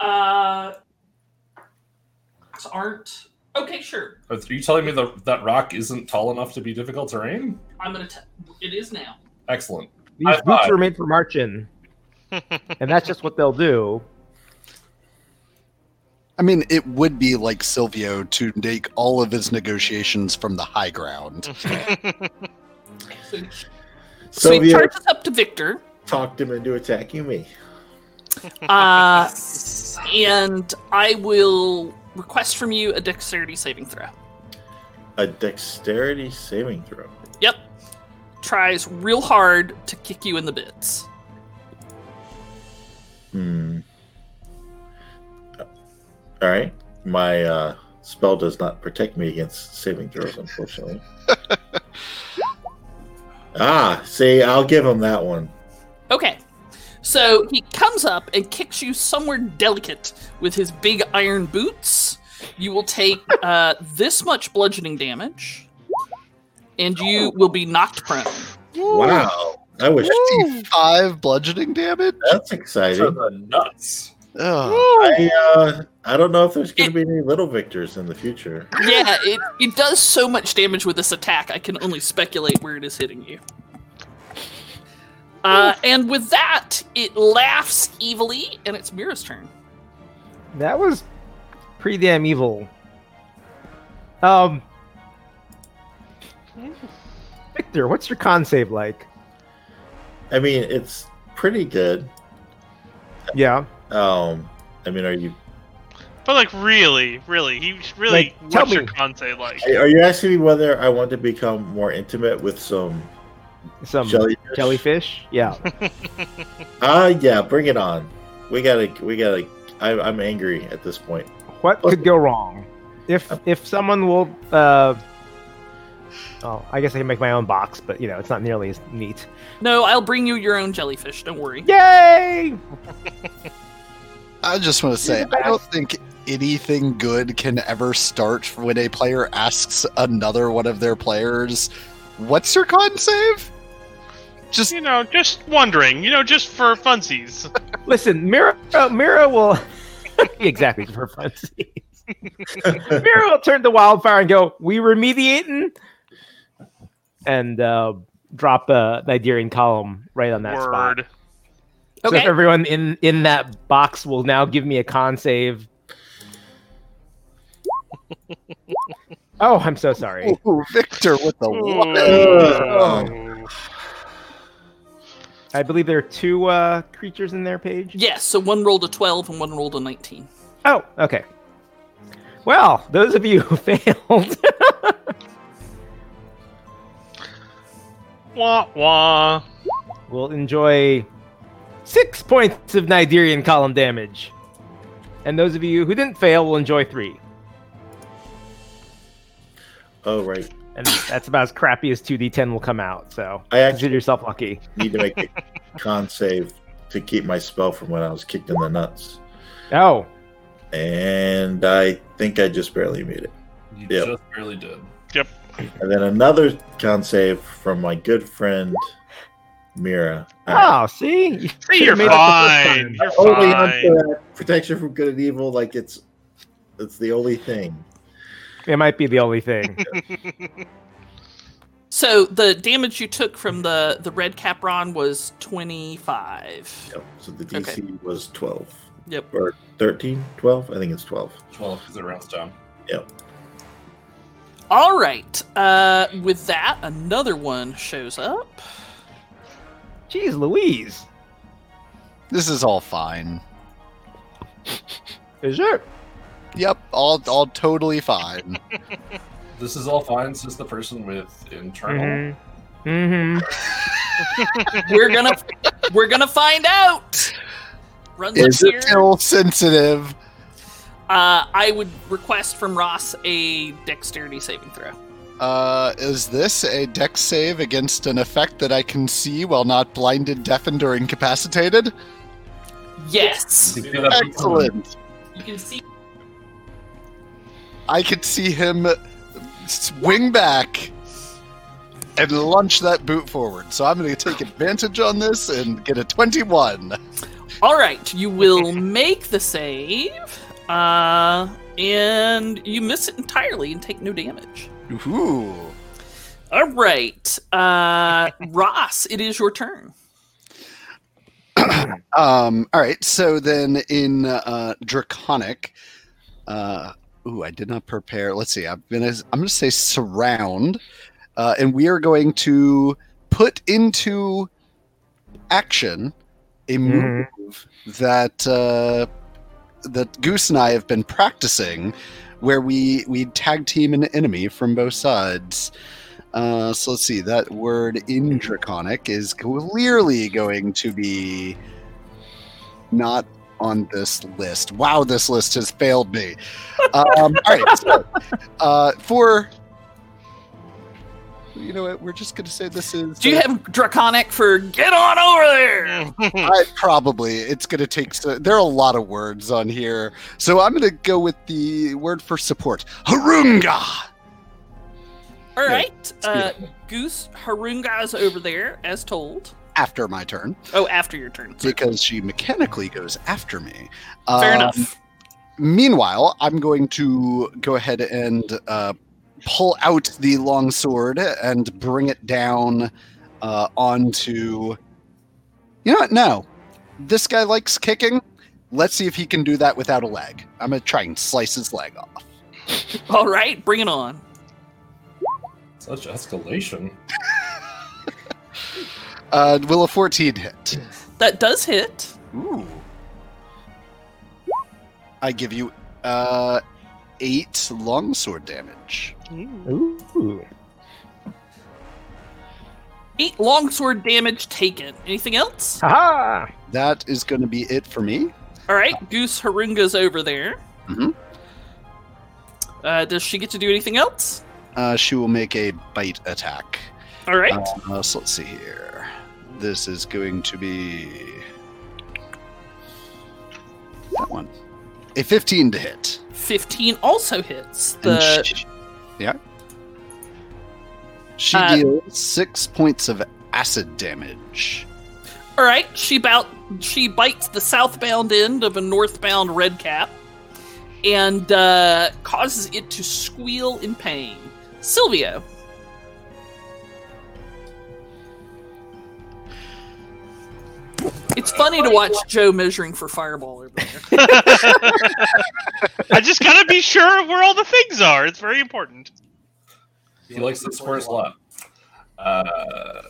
Uh, aren't okay. Sure, Are you telling me that that rock isn't tall enough to be difficult terrain? I'm gonna. T- it is now. Excellent. These High boots five. were made for marching, <laughs> and that's just what they'll do. I mean, it would be like Silvio to take all of his negotiations from the high ground. So, <laughs> so he Silvio charges up to Victor, talked him into attacking me. uh, and I will request from you a dexterity saving throw. A dexterity saving throw. Yep. Tries real hard to kick you in the bits. Hmm. All right. My uh, spell does not protect me against saving throws, unfortunately. <laughs> ah, see, I'll give him that one. Okay. So he comes up and kicks you somewhere delicate with his big iron boots. You will take uh, this much bludgeoning damage, and you will be knocked prone. Wow. I wish Five bludgeoning damage. that's For exciting. the nuts. Ugh. I uh, I don't know if there's going to be any little victors in the future. Yeah, it, it does so much damage with this attack, I can only speculate where it is hitting you. Uh, and with that, it laughs evilly, and it's Mira's turn. That was pretty damn evil. Um, Victor, what's your con save like? I mean, it's pretty good. Yeah, Um, I mean, are you but like, really, really, he really. Like, tell what's your me. con say like? are you asking me whether I want to become more intimate with some some jellyfish? jellyfish. Yeah, Ah, <laughs> yeah, bring it on. We gotta, we gotta. I, I'm angry at this point. what could go wrong? If if someone will, uh, oh, I guess I can make my own box, but you know, it's not nearly as neat. No, I'll bring you your own jellyfish, don't worry. Yay! I just want to say, I don't think anything good can ever start when a player asks another one of their players, "What's your con save?" Just You know, just wondering. You know, just for funsies. <laughs> Listen, Mira, uh, Mira will <laughs> exactly for fun. <laughs> Mira will turn to wildfire and go, "We remediating," and uh, drop a Nigerian column right on that spot. Word. So Okay. everyone in in that box will now give me a con save. oh, I'm so sorry. Ooh, Victor with the one. Ooh. I believe there are two uh, creatures in their page. Yes, so one rolled a 12 and one rolled a 19. Oh, okay. Well, those of you <laughs> who failed, <laughs> Wah wah. will enjoy six points of Nigerian column damage. And those of you who didn't fail will enjoy three. Oh right. And that's about as crappy as 2d10 will come out. So I actually consider yourself lucky. <laughs> need to make a con save to keep my spell from when I was kicked in the nuts, Oh, and I think I just barely made it. You Yep. just barely did. Yep. And then another con save from my good friend Mira. oh, see? You Hey, should've you're made it the first fine. You're only fine. protection from good and evil. Like it's it's the only thing. It might be the only thing. <laughs> So the damage you took from the, the red Capron was 25. Yep. So the DC was 12 Yep. or 13, 12. I think it's 12. 12 is it rounds down. Yep. All right. Uh, with that, another one shows up. Jeez Louise. This is all fine. Is it? Yep, all all totally fine. <laughs> This is all fine since the person with internal. Mm-hmm. Mm-hmm. <laughs> We're gonna we're gonna find out. Runs Is up it here. still sensitive? Uh, I would request from Ross a dexterity saving throw. Uh, is this a dex save against an effect that I can see while not blinded, deafened, or incapacitated? Yes, You can see that big Excellent. you can see. I could see him swing back and launch that boot forward. So I'm going to take advantage on this and get a 21. All right, you will make the save, uh, and you miss it entirely and take no damage. Ooh. All right, uh, <laughs> Ross, it is your turn. Um, all right. So then in uh, Draconic, uh, ooh, I did not prepare. Let's see. I'm gonna I'm gonna say surround, uh, and we are going to put into action a move that uh, that Goose and I have been practicing, where we we tag team an enemy from both sides. Uh, so let's see. That word in Draconic is clearly going to be not on this list. Wow, this list has failed me. Um, <laughs> all right, so uh, for you know what, we're just going to say this is. Do you have Draconic for get on over there? <laughs> I, probably it's going to take. So, there are a lot of words on here, so I'm going to go with the word for support. Harunga. All right, uh, Goose Harunga's over there as told. After my turn, Oh, after your turn. sorry. because she mechanically goes after me. Fair Um, enough. Meanwhile, I'm going to go ahead and uh, pull out the long sword and bring it down uh, onto. You know what? No. This guy likes kicking. Let's see if he can do that without a leg. I'm going to try and slice his leg off. All right, bring it on. Such escalation. <laughs> Uh, will a 14 hit? That does hit. Ooh. I give you uh, eight longsword damage. Ooh. Eight longsword damage taken. Anything else? Haha! That is going to be it for me. All right, Goose Harunga's over there. Mhm. Uh, does she get to do anything else? Uh, she will make a bite attack. All right. Uh, so let's see here. This is going to be that one. A 15 to hit. 15 also hits. The she- yeah. She Uh, deals six points of acid damage. All right, she bout she bites the southbound end of a northbound red cap and uh, causes it to squeal in pain. Silvio. It's funny to watch Joe measuring for fireball over there. <laughs> I just gotta be sure of where all the things are. It's very important. He likes the squares a lot. Uh,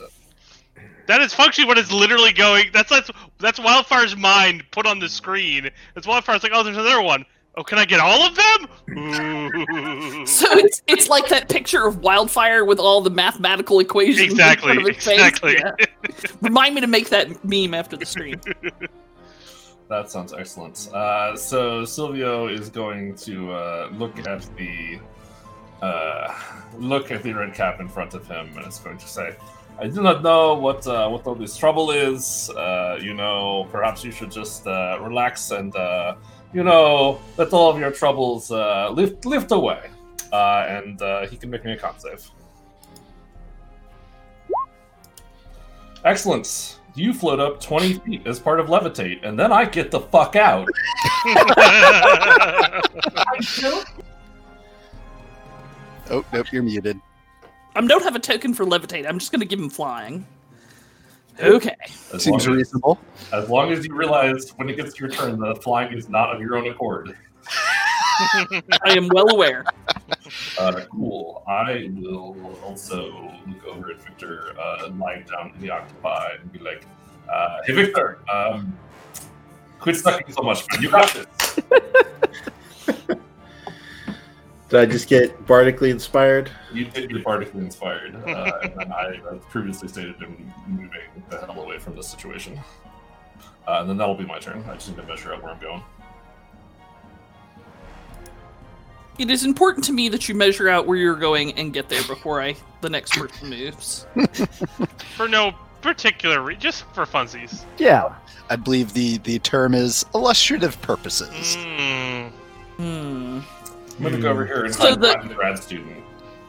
That is functionally what is literally going. That's that's that's Wildfire's mind put on the screen. It's Wildfire's like, oh, there's another one. Oh, can I get all of them? <laughs> So it's it's like that picture of wildfire with all the mathematical equations. in exactly, front of its face. exactly. Yeah. Remind me to make that meme after the stream. <laughs> That sounds excellent. Uh, so Silvio is going to uh, look at the uh, look at the red cap in front of him, and is going to say, "I do not know what uh, what all this trouble is. Uh, you know, perhaps you should just uh, relax and uh, you know let all of your troubles uh, lift lift away." Uh, and uh, he can make me a con save. Excellent. You float up 20 feet as part of levitate, and then I get the fuck out. Oh, nope, you're muted. I don't have a token for levitate. I'm just going to give him flying. Okay. As Seems long as, reasonable. as long as you realize when it gets to your turn, the flying is not of your own accord. <laughs> I am well aware. Uh, cool. I will also look over at Victor uh, lying down in the octopi and be like, uh, "Hey, Victor, um, quit sucking so much, man. You got this." <laughs> Did I just get bardically inspired? You did get bardically inspired, uh, <laughs> and I as previously stated I'm moving the hell away from this situation. Uh, and then that'll be my turn. I just need to measure out where I'm going. It is important to me that you measure out where you're going and get there before I the next person moves. <laughs> for no particular reason, just for funsies. Yeah. I believe the the term is illustrative purposes. Mm. Hmm. I'm gonna go over here and So hide the- behind the grad student.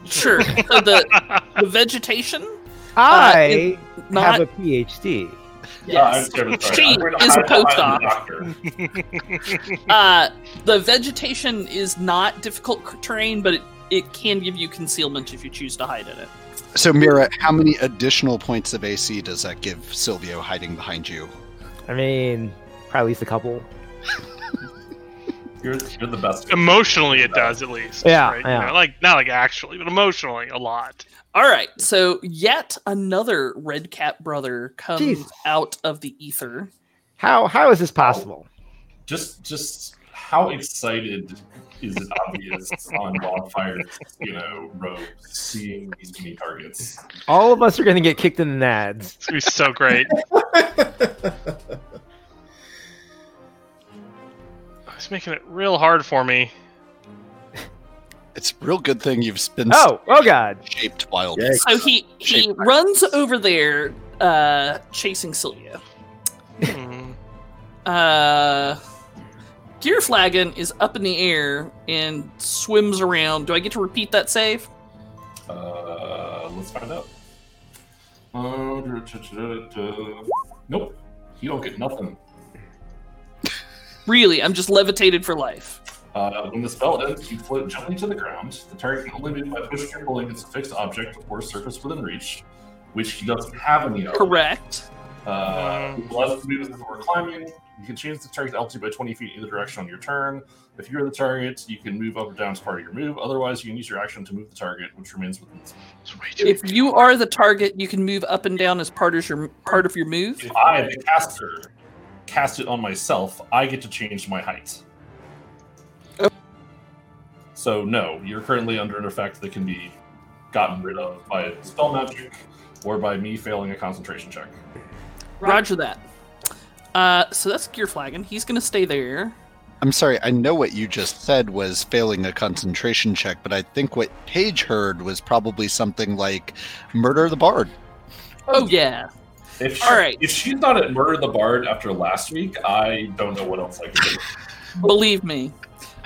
Sure. <laughs> So the the vegetation, <laughs> I not have a PhD. Yeah, I'm yes. terribly sorry. She I'm going to is a hide behind postdoc. the doctor. <laughs> Uh, the vegetation is not difficult c- terrain, but it, it can give you concealment if you choose to hide in it. So, Mira, how many additional points of AC does that give Silvio hiding behind you? I mean, probably at least a couple. You're, you're the best. Emotionally, it does at least. Yeah, right? You know, like not like actually, but emotionally, a lot. All right, so yet another red cap brother comes Jeez. out of the ether. How how is this possible? Just, just how excited is it obvious <laughs> on Wildfire's, you know, robe seeing these mini targets? All of us are going to get kicked in the nads. It's gonna be so great. <laughs> It's making it real hard for me. It's a real good thing you've been Oh, oh God! shaped wild. Yikes. So he he Shape runs over there, uh, chasing Celia. Hmm. Uh, Gear Flagon is up in the air and swims around. Do I get to repeat that save? Uh, let's find out. Uh, Nope, you don't get nothing. Really, I'm just levitated for life. Uh, when the spell ends, you float gently to the ground. The target can only move by pushing or pulling its fixed object or surface within reach, which he doesn't have in the other. Correct. Uh, allows to move before climbing. You can change the target's altitude by 20 feet in either direction on your turn. If you're the target, you can move up or down as part of your move. Otherwise, you can use your action to move the target, which remains within. its- It's way too If you are the target, you can move up and down as part of your part of your move. If I, the caster, cast it on myself, I get to change my height. Oh. So no, you're currently under an effect that can be gotten rid of by spell magic or by me failing a concentration check. Roger that. Uh, so that's Gear Flagon. He's gonna stay there. I'm sorry, I know what you just said was failing a concentration check, but I think what Paige heard was probably something like murder the bard. Oh yeah. If she, All right. if she's not at Murder the Bard after last week, I don't know what else I can do. <laughs> Believe me.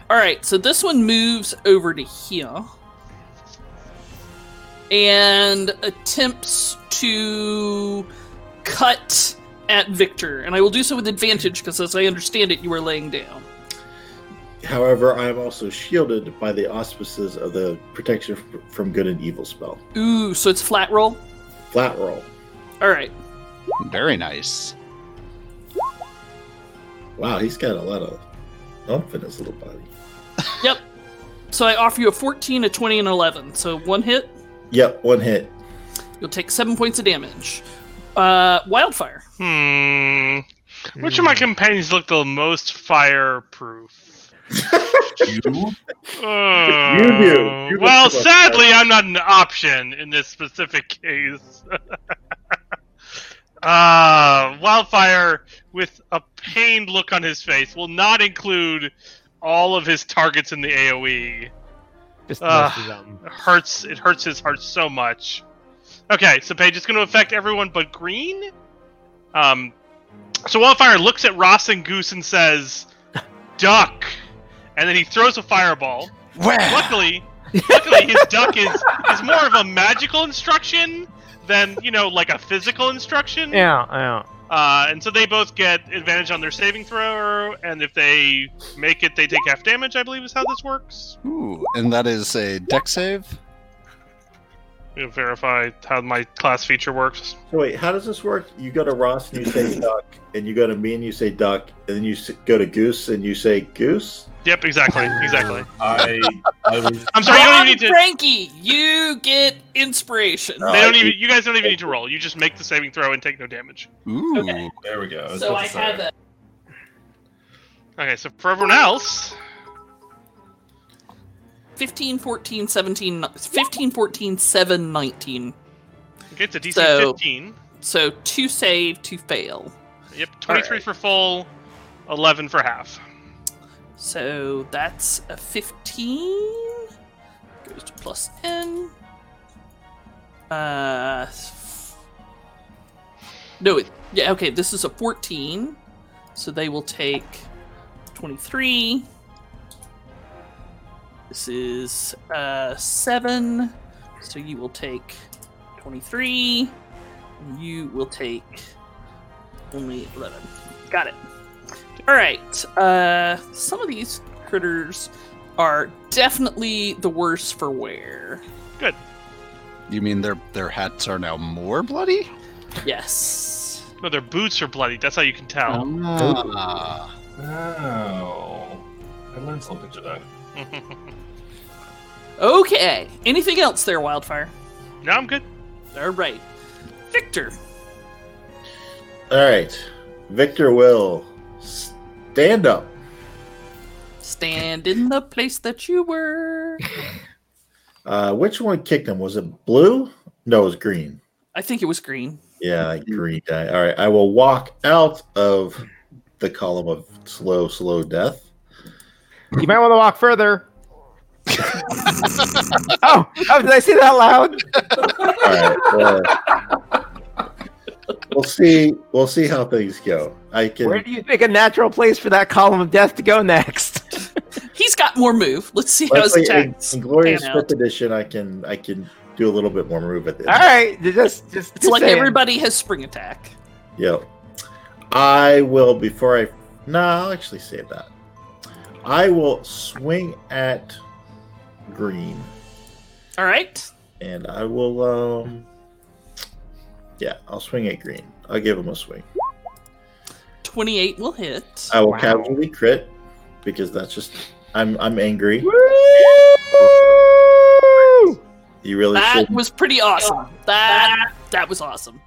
All right, so this one moves over to here and attempts to cut at Victor, and I will do so with advantage because, as I understand it, you are laying down. However, I am also shielded by the auspices of the protection from good and evil spell. Ooh, so it's flat roll. Flat roll. All right, Very nice. Wow, he's got a lot of oomph in his little body. <laughs> yep. So I offer you a 14, a 20, and an 11. So one hit, Yep, one hit. you'll take seven points of damage. Uh, wildfire. Hmm. Which of my companions look the most fireproof? <laughs> You? Uh, You do. You well, look the most sadly, I'm not an option in this specific case. <laughs> uh, Wildfire, with a pained look on his face, will not include all of his targets in the AOE. Just most of them. It hurts. It hurts his heart so much. Okay, so Paige, is going to affect everyone but Green. Um, so Wildfire looks at Ross and Goose and says, "Duck," and then he throws a fireball. Where? Luckily, luckily his duck is is more of a magical instruction than you know like a physical instruction. Yeah, yeah. Uh, and so they both get advantage on their saving throw, and if they make it, they take half damage. I believe is how this works. Ooh, and that is a dex save. I'm gonna verify how my class feature works. So wait, how does this work? You go to Ross and you say <coughs> duck, and you go to me and you say duck, and then you go to Goose and you say goose. Yep, exactly, exactly. <laughs> I, I was I'm sorry, you don't Wrong, even need to. Frankie, you get inspiration. No. They don't I- even. You guys don't even need to roll. You just make the saving throw and take no damage. Ooh. Okay. there. We go. was so I to say. have a Okay, so for everyone else, 15, 14, 17, 15, 14, 7, 19. okay, it's a DC So- 15. So two save, two fail. Yep, 23 Alright. for full, 11 for half. So that's a 15. Goes to plus N. Uh. No, it, yeah, okay, this is a 14. So they will take 23. This is uh, 7. So you will take 23. And you will take only 11. Got it. All right. Uh, some of these critters are definitely the worse for wear. You mean their their hats are now more bloody? Yes. No, their boots are bloody. That's how you can tell. Ah. Oh, I learned something today. <laughs> Okay. Anything else there, Wildfire? no, I'm good. All right. Victor. All right, Victor will stand up. Stand in the place that you were. <laughs> Uh, which one kicked him? Was it blue? No, it was green. I think it was green. Yeah, green guy. All right, I will walk out of the column of slow, slow death. You might want to walk further. <laughs> oh, oh, did I say that loud? All right, uh, we'll see. We'll see how things go. I can. Where do you think a natural place for that column of death to go next? He's got more move. Let's see how his Let's say in, attacks in Glorious pan. Fifth Edition, I can I can do a little bit more move at the All right, just just It's like everybody has spring attack. Yep. I will before I. No, I'll actually save that. I will swing at green, All right. and I will. um Yeah, I'll swing at green. I'll give him a swing. 28 will hit. I will Wow. casually crit because that's just. I'm I'm angry. Woo! You really That should. was pretty awesome. That that was awesome.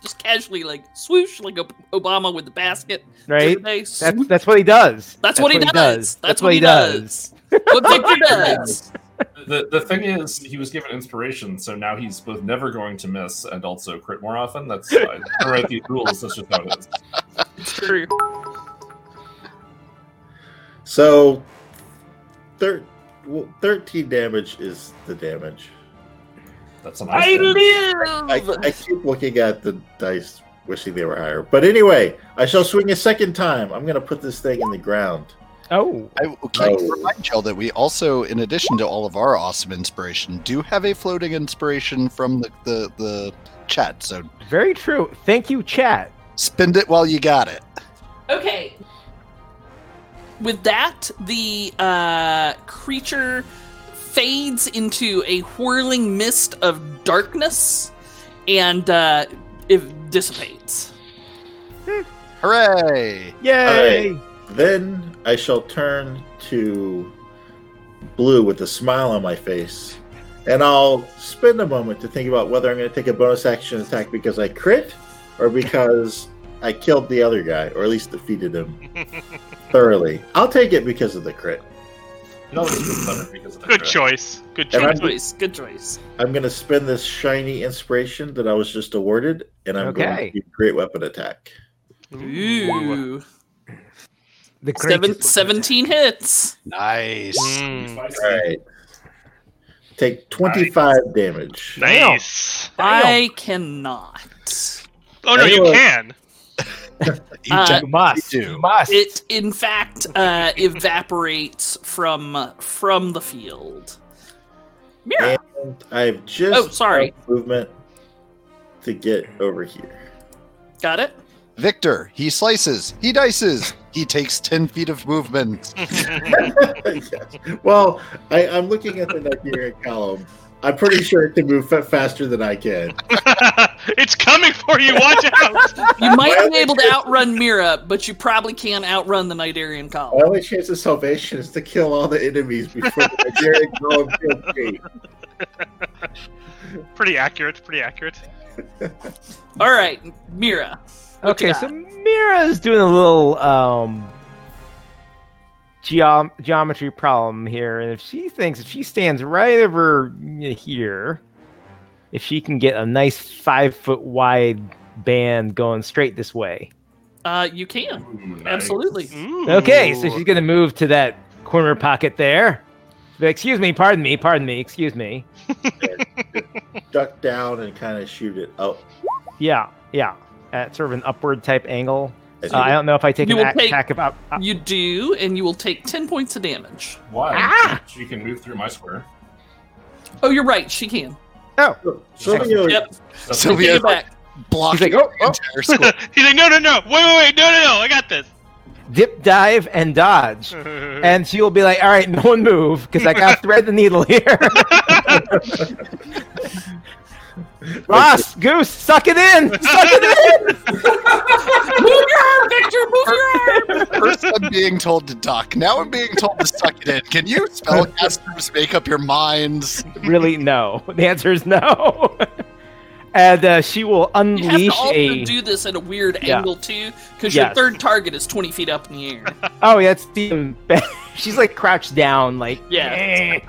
Just casually, like swoosh, like Obama with the basket. Right? They That's that's what he does. That's what he does. That's what he does. what Victor does. The the thing is, he was given inspiration, so now he's both never going to miss and also crit more often. That's I I write these rules. That's just how it is. It's true. So, thir- well, 13 damage is the damage. That's a nice I thing. live. I, I keep looking at the dice, wishing they were higher. But anyway, I shall swing a second time. I'm going to put this thing in the ground. Oh, I can Oh. remind y'all that we also, in addition to all of our awesome inspiration, do have a floating inspiration from the, the, the chat. So very true. Thank you, chat. spend it while you got it. Okay. With that, the uh, creature fades into a whirling mist of darkness and uh, it dissipates. Hooray! Yay! Then I shall turn to Blue with a smile on my face. And I'll spend a moment to think about whether I'm going to take a bonus action attack because I crit or because I killed the other guy, or at least defeated him <laughs> thoroughly. I'll take it because of the crit. No, this because of the Good crit. choice. Good choice. Good choice. Good choice. I'm going to spend this shiny inspiration that I was just awarded, and I'm Okay. going to do great weapon attack. Ooh. The Seven, greatest- 17 hits. Nice. Mm, All right. Take 25 damage. nice. I cannot. Oh no, you Anyway. can. You Uh, You must. do. You must. It, in fact, uh, evaporates from from the field. Mira. And I've just Oh, sorry. movement to get over here. Got it? Victor, he slices, he dices, he takes 10 feet of movement. <laughs> yes. Well, I, I'm looking at the Nigerian column. I'm pretty sure it can move fa- faster than I can. <laughs> it's coming for you. Watch out. <laughs> You might Well, be able to outrun Mira, but you probably can't outrun the Nigerian My column. only chance of salvation is to kill all the enemies before the Nigerian column kills me. <laughs> Pretty accurate. Pretty accurate. All right, Mira. Okay, so Mira is doing a little um geom- geometry problem here, and if she thinks if she stands right over here, if she can get a nice five foot wide band going straight this way. Uh, you can Ooh, nice. absolutely. Ooh. Okay, so she's gonna move to that corner pocket there. Excuse me, pardon me, pardon me, excuse me. <laughs> Duck down and kind of shoot it up. Yeah, yeah, at sort of an upward type angle. As Uh, I don't know if I take You an will act- take- attack about. Uh, You do, and you will take ten points of damage. Why? Ah! She can move through my square. Oh, you're right. She can. Oh, That's- Yep. So Take we it have back. blocking like, oh, oh. entire square. <laughs> He's like, no, no, no. Wait, wait, wait. No, no, no. I got this. dip, dive, and dodge. <laughs> And she will be like, all right, no one move, because I got to thread the needle here. <laughs> Ross, Goose, suck it in! Suck it <laughs> move your arm, Victor. Move your arm. First I'm being told to duck. Now I'm being told to suck it in. Can you spellcasters make up your minds? really, no. The answer is no. and uh, she will You have to unleash also a. do this at a weird Yeah. angle too, because your third target is twenty feet up in the air. Oh, yeah, it's even better. <laughs> She's like crouched down, like. Yeah.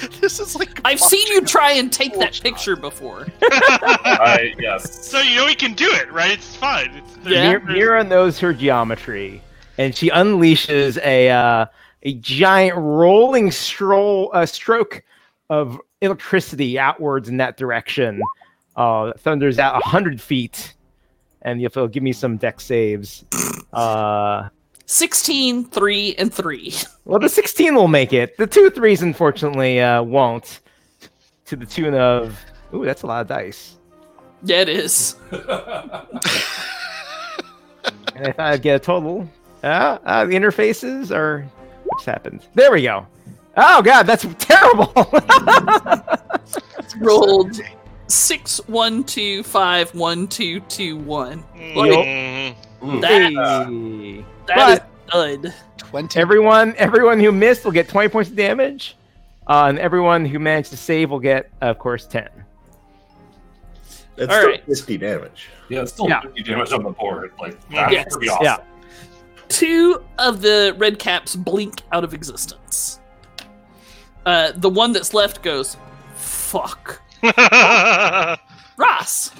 <laughs> This is like I've seen you try and take that picture before. <laughs> I <laughs> yes. so you know he can do it, right? It's fine. It's, Yeah. Mir- Mira knows her geometry, and she unleashes a uh, a giant rolling stroll uh, stroke of electricity outwards in that direction. Uh, thunders out a hundred feet, and if you'll give me some dex saves. Uh, 16, 3, and 3. <laughs> well, the sixteen will make it. The two threes, unfortunately, uh, won't. To the tune of ooh, that's a lot of dice. Yeah, it is. <laughs> And I thought I'd get a total. Uh, uh, the interfaces are. What's happened? There we go. Oh god, that's terrible. <laughs> Rolled 6, 1, 2, 5, 1, 2, 2, 1. Mm. Ooh, That- Hey. That is But- good. 20 everyone, everyone who missed will get twenty points of damage, uh, and everyone who managed to save will get, of course, ten. That's All still right. 50 damage. yeah, it's still Yeah. 50 damage on the board. Like that's Yes. pretty awesome. Yeah. Two of the red caps blink out of existence. Uh, the one that's left goes, fuck. <laughs> Ross.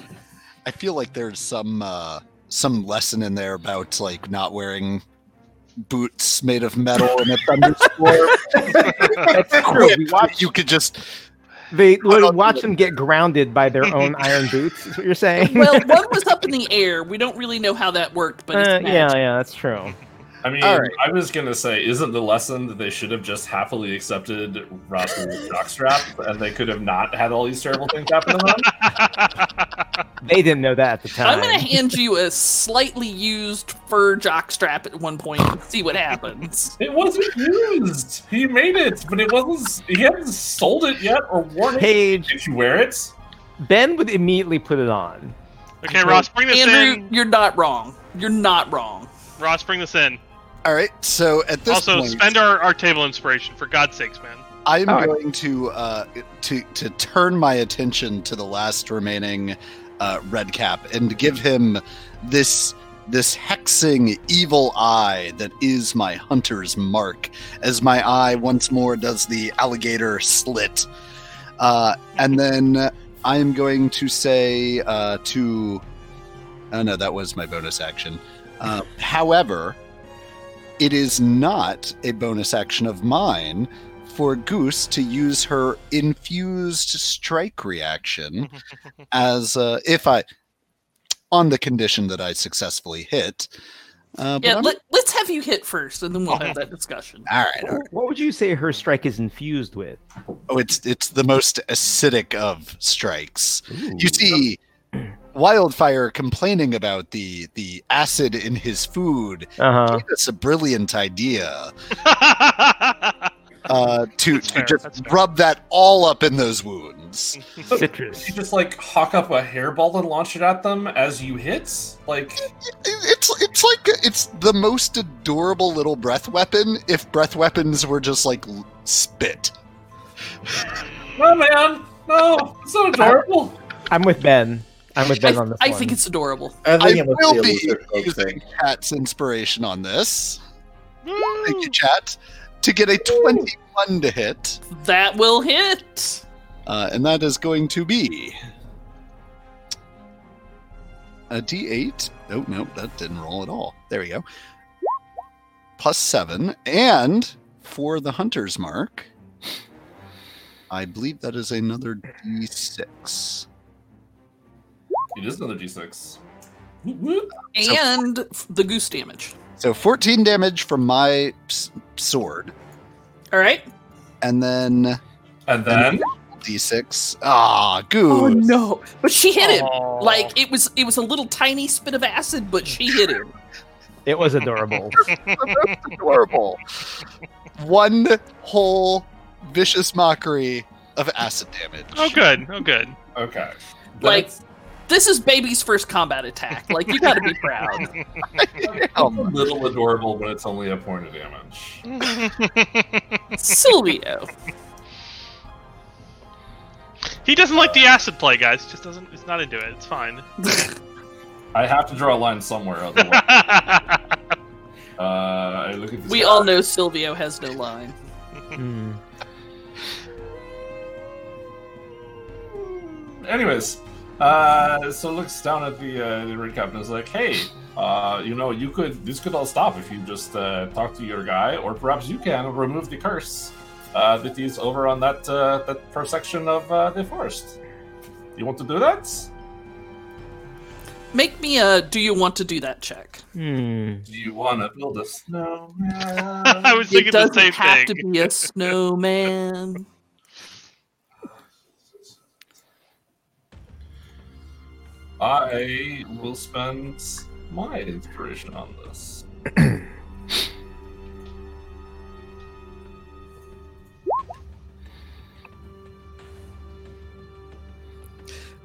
I feel like there's some uh, some lesson in there about like not wearing boots made of metal in a thunderstorm. <laughs> That's true. We watch, you could just they would watch them get <laughs> grounded by their own <laughs> iron boots. Is what you're saying? Well, one was up in the air. We don't really know how that worked, but it's Uh, yeah, yeah, that's true. I mean, All right. I was gonna say, isn't the lesson that they should have just happily accepted Ross's jockstrap, and they could have not had all these terrible things happen to them? <laughs> They didn't know that at the time. I'm going to hand you a slightly used fur jockstrap at one point and see what happens. It wasn't used. He made it, but it wasn't. He hadn't sold it yet or worn it. Paige, Did you wear it? Ben would immediately put it on. okay, Ross, bring this Andrew, in. you're not wrong. You're not wrong. Ross, bring this in. All right. So at this point. also, point, spend our, our table inspiration for God's sakes, man. I'm All right. going to uh, to to turn my attention to the last remaining uh, red cap and give him this this hexing evil eye that is my hunter's mark, as my eye once more does the alligator slit. Uh, and then I am going to say uh, to. Oh no, that was my bonus action. Uh, however, it is not a bonus action of mine for Goose to use her infused strike reaction <laughs> as uh, if I, on the condition that I successfully hit. Uh, Yeah, I'm- let, let's have you hit first, and then we'll have that discussion. <laughs> all right, all right. What would you say her strike is infused with? Oh, it's it's the most acidic of strikes. You see, Wildfire complaining about the the acid in his food Uh huh. gave us a brilliant idea <laughs> uh, to That's to fair, just that's fair. rub that all up in those wounds. <laughs> Citrus. You just like hawk up a hairball and launch it at them as you hit. Like It's it's like it's the most adorable little breath weapon. If breath weapons were just like spit. no, man, no, it's not adorable. I'm with Ben. I'm with Ben I, on this I one. think it's adorable. I I think it will be a be using thing. Cat's inspiration on this. Woo! Thank you, chat. To get a 21 to hit, That will hit. uh, and that is going to be a d8. Oh, no, that didn't roll at all. There we go. Plus seven. And for the hunter's mark, I believe that is another d6. It is another d6. And f- the goose damage. So 14 damage from my s- sword. All right. And then And then d6. Ah, goose. Oh no! But she hit him. Aw. Like it was. It was a little tiny spit of acid, but she hit him. <laughs> It was adorable. <laughs> adorable. One whole vicious mockery of acid damage. Oh, good. Oh, good. okay, Like- That's This is baby's first combat attack. Like you got to be <laughs> proud. <laughs> a little adorable, but it's only a point of damage. Silvio. he doesn't like the acid play, guys. Just doesn't. He's not into it. It's fine. <laughs> I have to draw a line somewhere, otherwise. uh, I look at this we guy. all know Silvio has no line. Hmm. Anyways, uh, so looks down at the uh, the red captain and is like, "Hey, uh, you know, you could this could all stop if you just uh, talk to your guy, or perhaps you can remove the curse uh, that is over on that uh, that first section of uh, the forest. You want to do that? Make me a. Do you want to do that check? Hmm. Do you want to build a snowman? <laughs> I was It thinking the doesn't same have thing. to be a snowman. <laughs> I will spend my inspiration on this. <clears throat>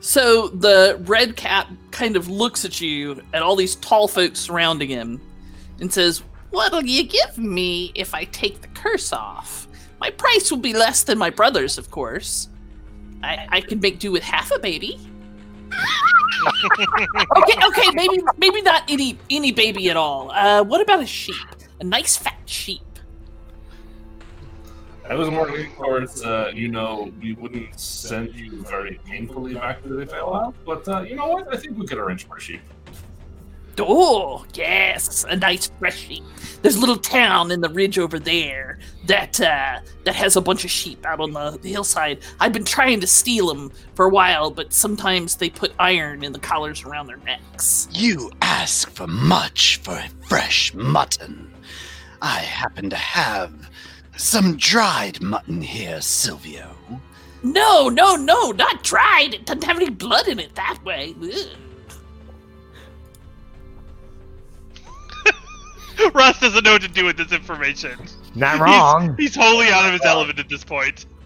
So the red cap kind of looks at you at all these tall folks surrounding him and says, What'll you give me if I take the curse off? My price will be less than my brother's, of course. I, I can make do with half a baby. Okay, okay, maybe maybe not any any baby at all. Uh, what about a sheep? A nice fat sheep. I was more leaning towards, uh, you know, we wouldn't send you very painfully back to the Feywild, but uh, you know what? I think we could arrange for a sheep. Oh, yes, a nice fresh sheep. There's a little town in the ridge over there that uh, that has a bunch of sheep out on the, the hillside. I've been trying to steal them for a while, but sometimes they put iron in the collars around their necks. You ask for much for fresh mutton. I happen to have some dried mutton here, Silvio. No, no, no, not dried. It doesn't have any blood in it that way. Ugh. <laughs> Ross doesn't know what to do with this information. Not He's- wrong. He's, wholly out of his element at this point. <laughs>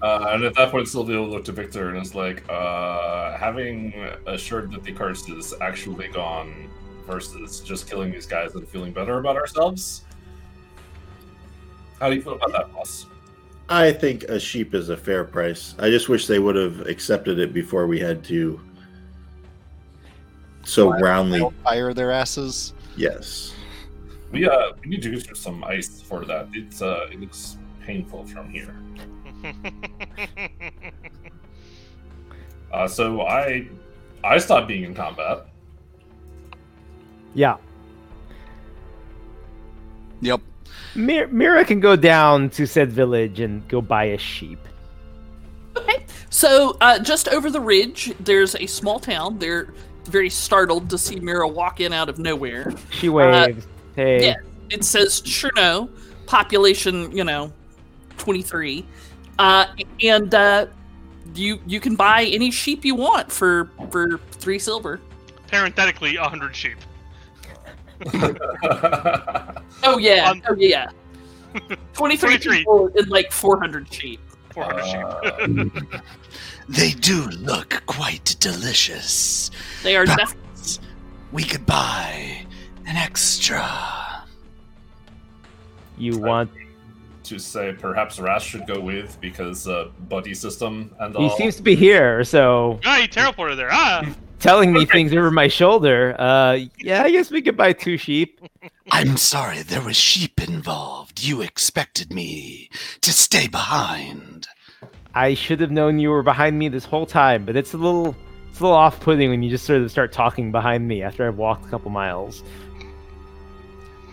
Uh, and at that point, Silvio looked to Victor and is like, uh, having assured that the curse is actually gone versus just killing these guys and feeling better about ourselves. How do you feel about that, boss? I think a sheep is a fair price. I just wish they would have accepted it before we had to so Why- roundly. Fire their asses. Yes. We uh we need to get you some ice for that. It's uh it looks painful from here. Uh, so I I stopped being in combat. Yeah. Yep. Mir- Mira can go down to said village and go buy a sheep. Okay. So, uh, just over the ridge, there's a small town. They're very startled to see Mira walk in out of nowhere. She waves. Hey. yeah. It says Cherno, population, you know, 23. Uh, and uh, you you can buy any sheep you want for for three silver. Parenthetically, a hundred sheep. <laughs> Oh yeah, Um, oh yeah. <laughs> 23, 23. people and like 400 sheep. Four hundred sheep. Uh, <laughs> They do look quite delicious. They are But- definitely We could buy an extra. You want. to say perhaps Ross should go with because uh, buddy system and He all. seems to be here, so Ah, he teleported there. Ah, <laughs> telling me things over my shoulder. Uh, yeah, I guess we could buy two sheep. <laughs> I'm sorry, there was sheep involved. You expected me to stay behind. I should have known you were behind me this whole time, but it's a little, it's a little off-putting when you just sort of start talking behind me after I've walked a couple miles.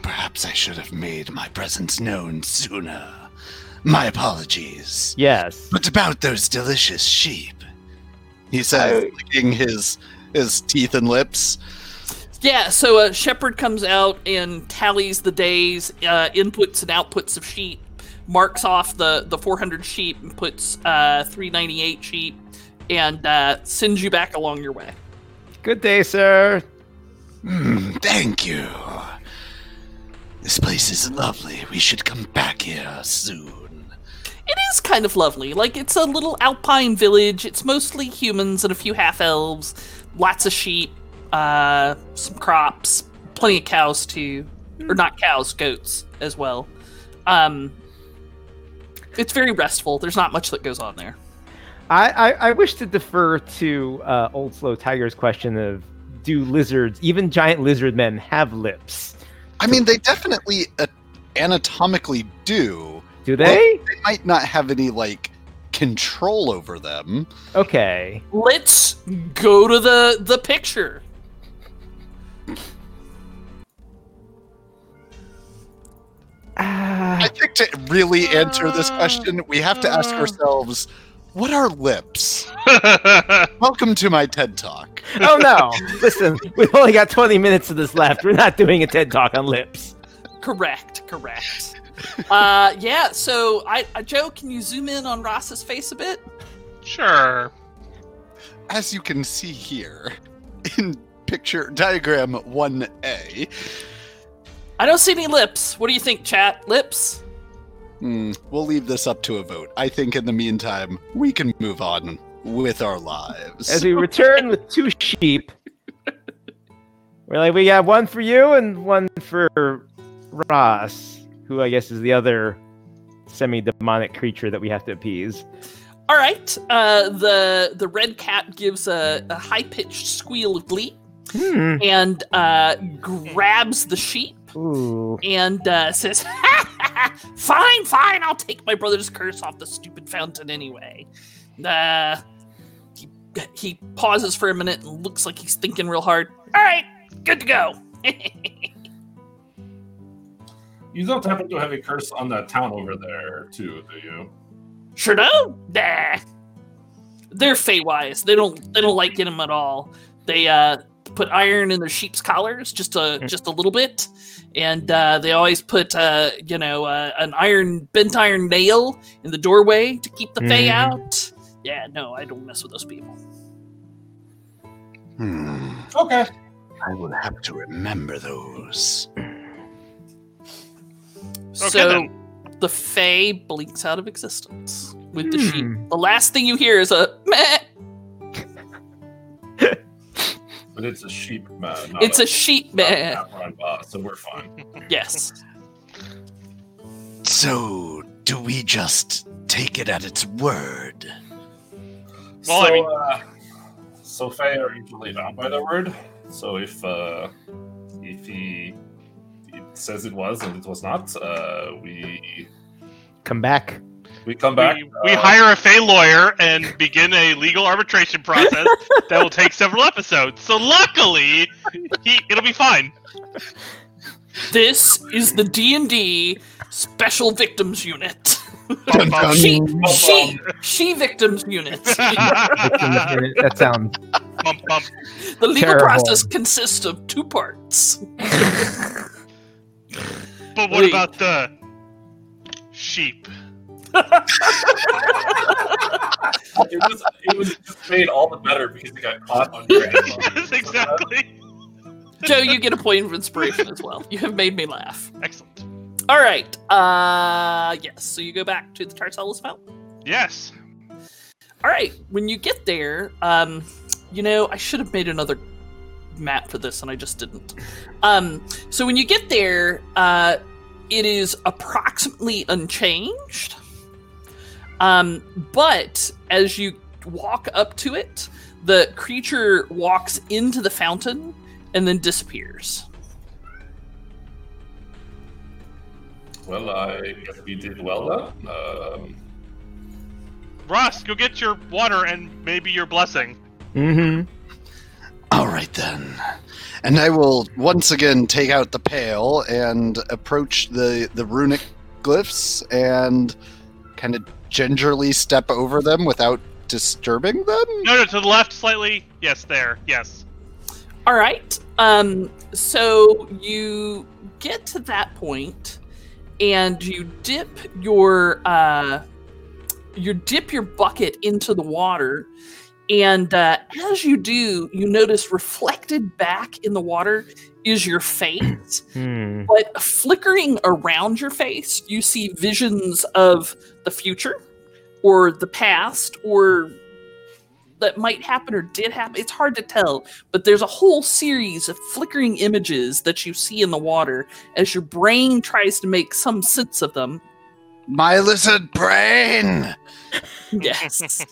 Perhaps I should have made my presence known sooner. My apologies. Yes. But about those delicious sheep. He says, I- licking his his teeth and lips. Yeah, so a shepherd comes out and tallies the days, uh, inputs and outputs of sheep, marks off the, the 400 sheep, and puts uh, 398 sheep, and uh, sends you back along your way. Good day, sir. Hmm, thank you. This place is lovely. We should come back here soon. It is kind of lovely. Like, it's a little alpine village. It's mostly humans and a few half elves, lots of sheep, uh, some crops, plenty of cows, too. Or not cows, goats as well. Um, it's very restful. There's not much that goes on there. I, I, I wish to defer to uh, Old Slow Tiger's question of do lizards, even giant lizard men, have lips? I mean, they definitely uh, anatomically do. Do they? They might not have any like control over them. Okay. Let's go to the the picture. Ah, I think to really answer this question, we have to ask ourselves, what are lips? <laughs> Welcome to my TED Talk. oh no! Listen, we've only got 20 minutes of this left. We're not doing a TED Talk on lips. Correct, correct. uh, yeah. So, I, uh, Joe, can you zoom in on Ross's face a bit? sure. As you can see here in picture diagram 1A, I don't see any lips. What do you think, chat? Lips? Hmm, we'll leave this up to a vote. I think in the meantime, we can move on with our lives. As we return with two sheep, we're like, we got one for you and one for Ross, who I guess is the other semi-demonic creature that we have to appease. All right. Uh, the the red cat gives a, a high pitched squeal of glee Hmm. and uh, grabs the sheep Ooh. and uh, says, <laughs> "Fine, fine. I'll take my brother's curse off the stupid fountain anyway." Uh, he, he pauses for a minute and looks like he's thinking real hard. All right, good to go. <laughs> You don't happen to have a curse on that town over there, too, do you? Sure do. Nah. They're Feywise. They don't they don't like him at all. They uh put iron in their sheep's collars just a just a little bit, and uh, they always put uh you know uh, an iron bent iron nail in the doorway to keep the Fey Mhm. out. Yeah, no, I don't mess with those people. Hmm. Okay. I will have to remember those. so then. the Fey blinks out of existence with the sheep. Hmm. The last thing you hear is a meh. But it's a sheep man. It's a sheep not meh. cat so we're fine. <laughs> Yes. So, do we just take it at its word? Well, I so, mean- uh, so Fae are usually bound by their word. So if uh, if he, he says it was and it was not, uh, we Come back. We come back. we, we uh, hire a Fey lawyer and begin a legal arbitration process that will take several episodes. So luckily, he it'll be fine. This is the D and D Special Victims Unit. Bum, bum. she, she, she victims unit. <laughs> that sounds Bump, bump. The legal Terrible. process consists of two parts. But what Wait. about the sheep? It was it was just made all the better because he got caught on your <laughs> yes, exactly. Joe, you get a point of inspiration as well. You have made me laugh. Excellent. All right. Uh, yes. So you go back to the Tartellus Fountain. Yes. All right. When you get there, um, you know, I should have made another map for this, and I just didn't. Um, so when you get there, uh, it is approximately unchanged. Um, but as you walk up to it, the creature walks into the fountain and then disappears. Well, I guess we did well then. Um, Ross, go get your water and maybe your blessing. Mm-hmm. All right then. And I will once again take out the pail and approach the the runic glyphs and kind of gingerly step over them without disturbing them. No, no, to the left slightly. Yes, there. Yes. All right. Um, so you get to that point, and you dip your uh, you dip your bucket into the water, and uh, as you do, you notice reflected back in the water is your face. <clears throat> Hmm. But flickering around your face, you see visions of the future or the past or that might happen or did happen. It's hard to tell, but there's a whole series of flickering images that you see in the water as your brain tries to make some sense of them. My lizard brain. Yes.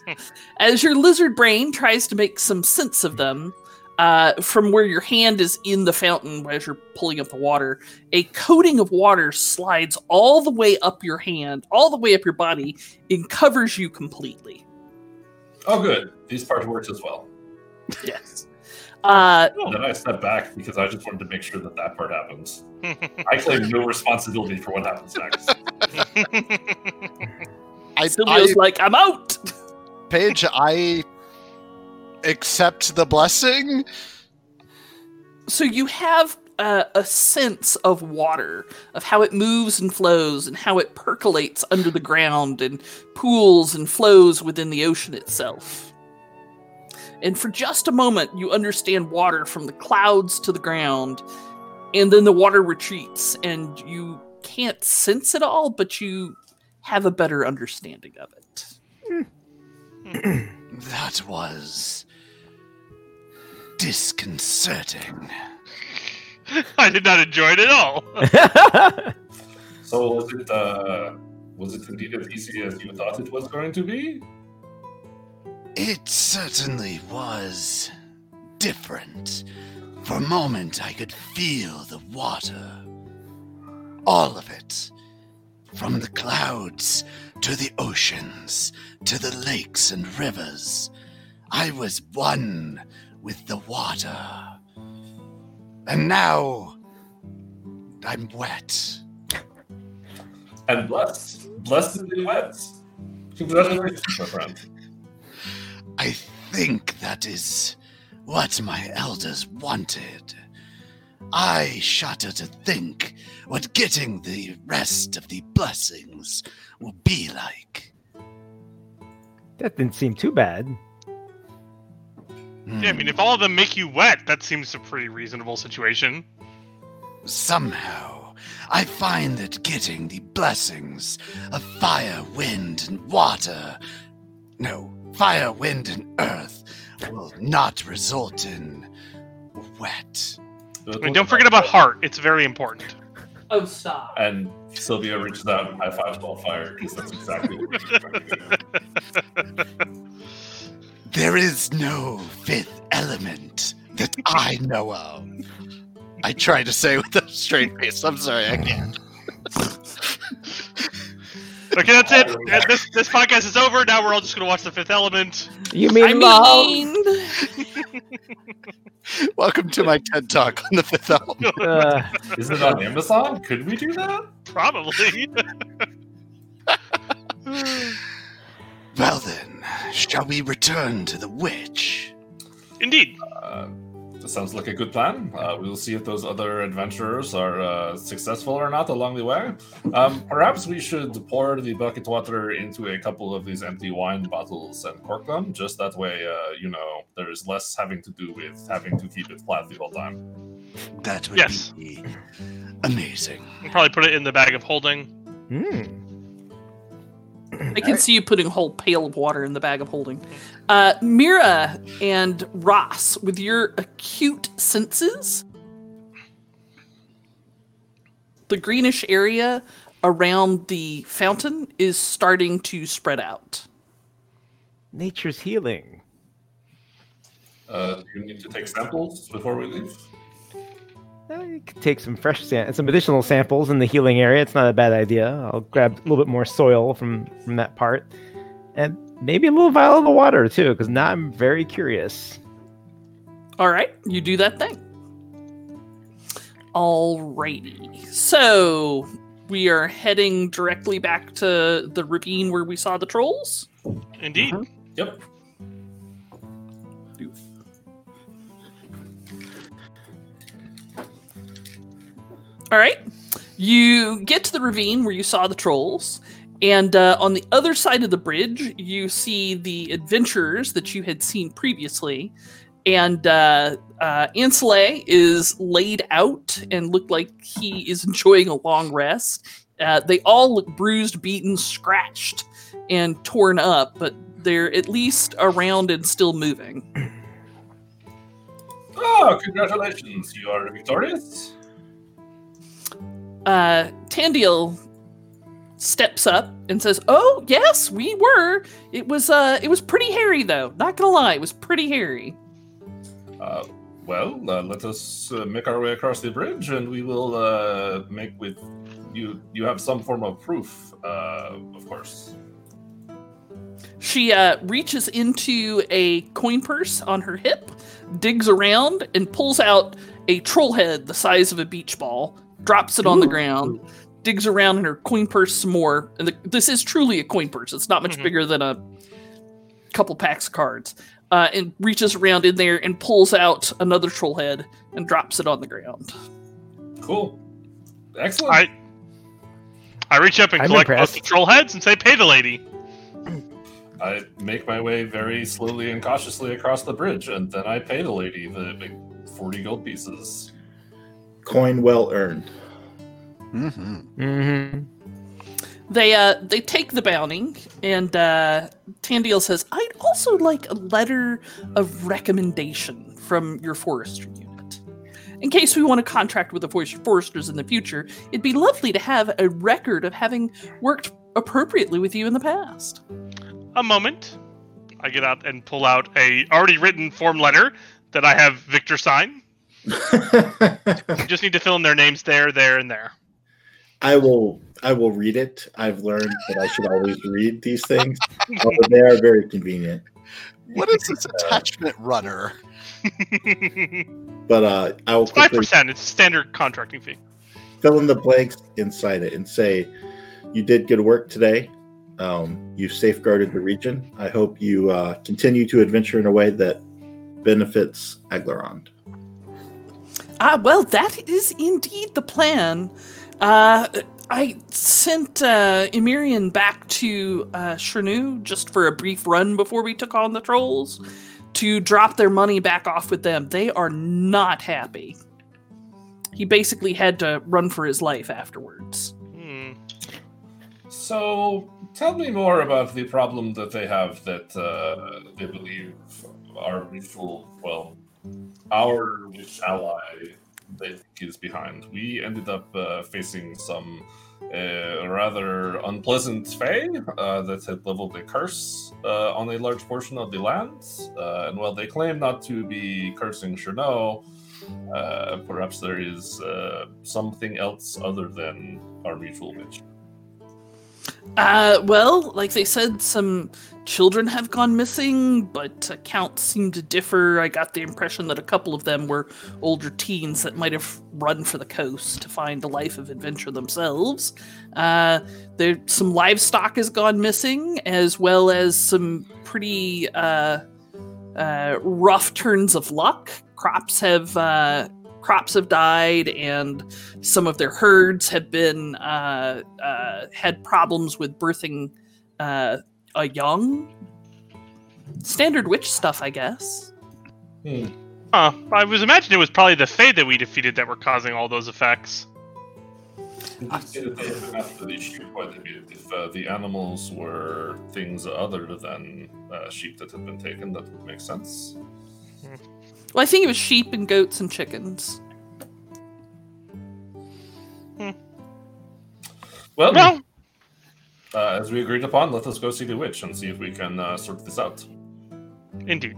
as your lizard brain tries to make some sense of them, uh, from where your hand is in the fountain as you're pulling up the water, a coating of water slides all the way up your hand, all the way up your body, and covers you completely. oh, good. These parts worked as well. Yes. Uh, And then I step back because I just wanted to make sure that that part happens. <laughs> I claim no responsibility for what happens next. <laughs> I, Silvio's I like, I'm out. Paige, I accept the blessing. So you have uh, a sense of water, of how it moves and flows, and how it percolates under the ground and pools and flows within the ocean itself. And for just a moment, you understand water from the clouds to the ground, and then the water retreats, and you can't sense it all, but you have a better understanding of it. <clears throat> That was disconcerting. I did not enjoy it at all. <laughs> So was it uh, was it indeed as easy as you thought it was going to be? It certainly was different. For a moment, I could feel the water. All of it. From the clouds to the oceans to the lakes and rivers. I was one with the water. And now I'm wet. And blessed, blessed in the wet. Congratulations, my friend. I think that is what my elders wanted. I shudder to think what getting the rest of the blessings will be like. that didn't seem too bad. Hmm. Yeah, I mean, if all of them make you wet, that seems a pretty reasonable situation. Somehow, I find that getting the blessings of fire, wind, and water no, fire, wind, and earth will not result in wet. I mean, don't forget about heart; it's very important. Oh, stop. And Sylvia reaches out and high fives Wildfire because that's exactly what she's trying to do. <laughs> There is no fifth element that I I know of. I tried to say with a straight face. I'm sorry, I can't. <laughs> Okay, that's it. This this podcast is over. Now we're all just gonna watch The Fifth Element. You mean I love? mean, <laughs> Welcome to my TED Talk on the fifth element. <laughs> Uh, Is it on Amazon? Could we do that? Probably. Well then, shall we return to the witch? Indeed. Uh, that sounds like a good plan. Uh, we'll see if those other adventurers are uh, successful or not along the way. Um, perhaps we should pour the bucket water into a couple of these empty wine bottles and cork them. Just that way, uh, you know, there's less having to do with having to keep it flat the whole time. That would Yes. be amazing. We'll probably put it in the bag of holding. hmm. I can see you putting a whole pail of water in the bag of holding. Uh, Mira and Ross, with your acute senses, the greenish area around the fountain is starting to spread out. Nature's healing. Uh, do you need to take samples before we leave? Uh, you could take some fresh sam- some additional samples in the healing area. It's not a bad idea. I'll grab a little bit more soil from from that part, and maybe a little vial of the water too, because now I'm very curious. All right, you do that thing. Alrighty. So we are heading directly back to the ravine where we saw the trolls. Indeed. Yep. All right. You get to the ravine where you saw the trolls, and uh, on the other side of the bridge, you see the adventurers that you had seen previously. And uh, uh, is laid out and looked like he is <laughs> enjoying a long rest. Uh, they all look bruised, beaten, scratched, and torn up, but they're at least around and still moving. Oh, congratulations! You are victorious. Uh, Tandil steps up and says, "Oh yes, we were. It was uh, it was pretty hairy though. Not gonna lie, it was pretty hairy. Uh, well, uh, let us uh, make our way across the bridge, and we will uh, make with you. You have some form of proof, uh, of course. She uh, reaches into a coin purse on her hip, digs around, and pulls out a troll head the size of a beach ball. Drops it on the ground. Digs around in her coin purse some more. And the, this is truly a coin purse. It's not much Mhm. bigger than a couple packs of cards. Uh, and reaches around in there and pulls out another troll head and drops it on the ground. Cool, excellent. I I reach up and I'm collect both the troll heads and say, "Pay the lady." I make my way very slowly and cautiously across the bridge, and then I pay the lady the forty gold pieces. Coin well earned. hmm Mm-hmm. They uh they take the bounty, and uh, Tandil says, "I'd also like a letter of recommendation from your forestry unit, in case we want to contract with the forest- foresters in the future. It'd be lovely to have a record of having worked appropriately with you in the past." A moment. I get out and pull out a already written form letter that I have Victor sign. <laughs> You just need to fill in their names there, there, and there. I will. I will read it. I've learned that I should always read these things. although they are very convenient. What is this attachment runner? But uh, I will Five percent. It's standard contracting fee. fill in the blanks inside it and say, "You did good work today. Um, you safeguarded the region. I hope you uh, continue to adventure in a way that benefits Aglarond." Ah, well, that is indeed the plan. Uh, I sent uh, Emirian back to uh, Chernu just for a brief run before we took on the trolls to drop their money back off with them. They are not happy. He basically had to run for his life afterwards. Hmm. So, tell me more about the problem that they have that uh, they believe our mutual, well, our ally, they think is behind. We ended up uh, facing some uh, rather unpleasant fae uh, that had leveled a curse uh, on a large portion of the land. Uh, and while they claim not to be cursing Cherno, uh, perhaps there is something else other than our mutual witch. Uh, well, like they said, some children have gone missing, but accounts seem to differ. I got the impression that a couple of them were older teens that might have run for the coast to find a life of adventure themselves. Uh, there, some livestock has gone missing, as well as some pretty uh, uh, rough turns of luck. Crops have uh, crops have died, and some of their herds have been uh, uh, had problems with birthing uh, a young. Standard witch stuff, I guess. Hmm. Huh. I was imagining it was probably the Fae that we defeated that were causing all those effects. You can that they have after the sheep quite a bit. If uh, the animals were things other than uh, sheep that had been taken, that would make sense. Well, I think it was sheep and goats and chickens. Well, Well, uh, as we agreed upon, let us go see the witch and see if we can uh, sort this out. indeed.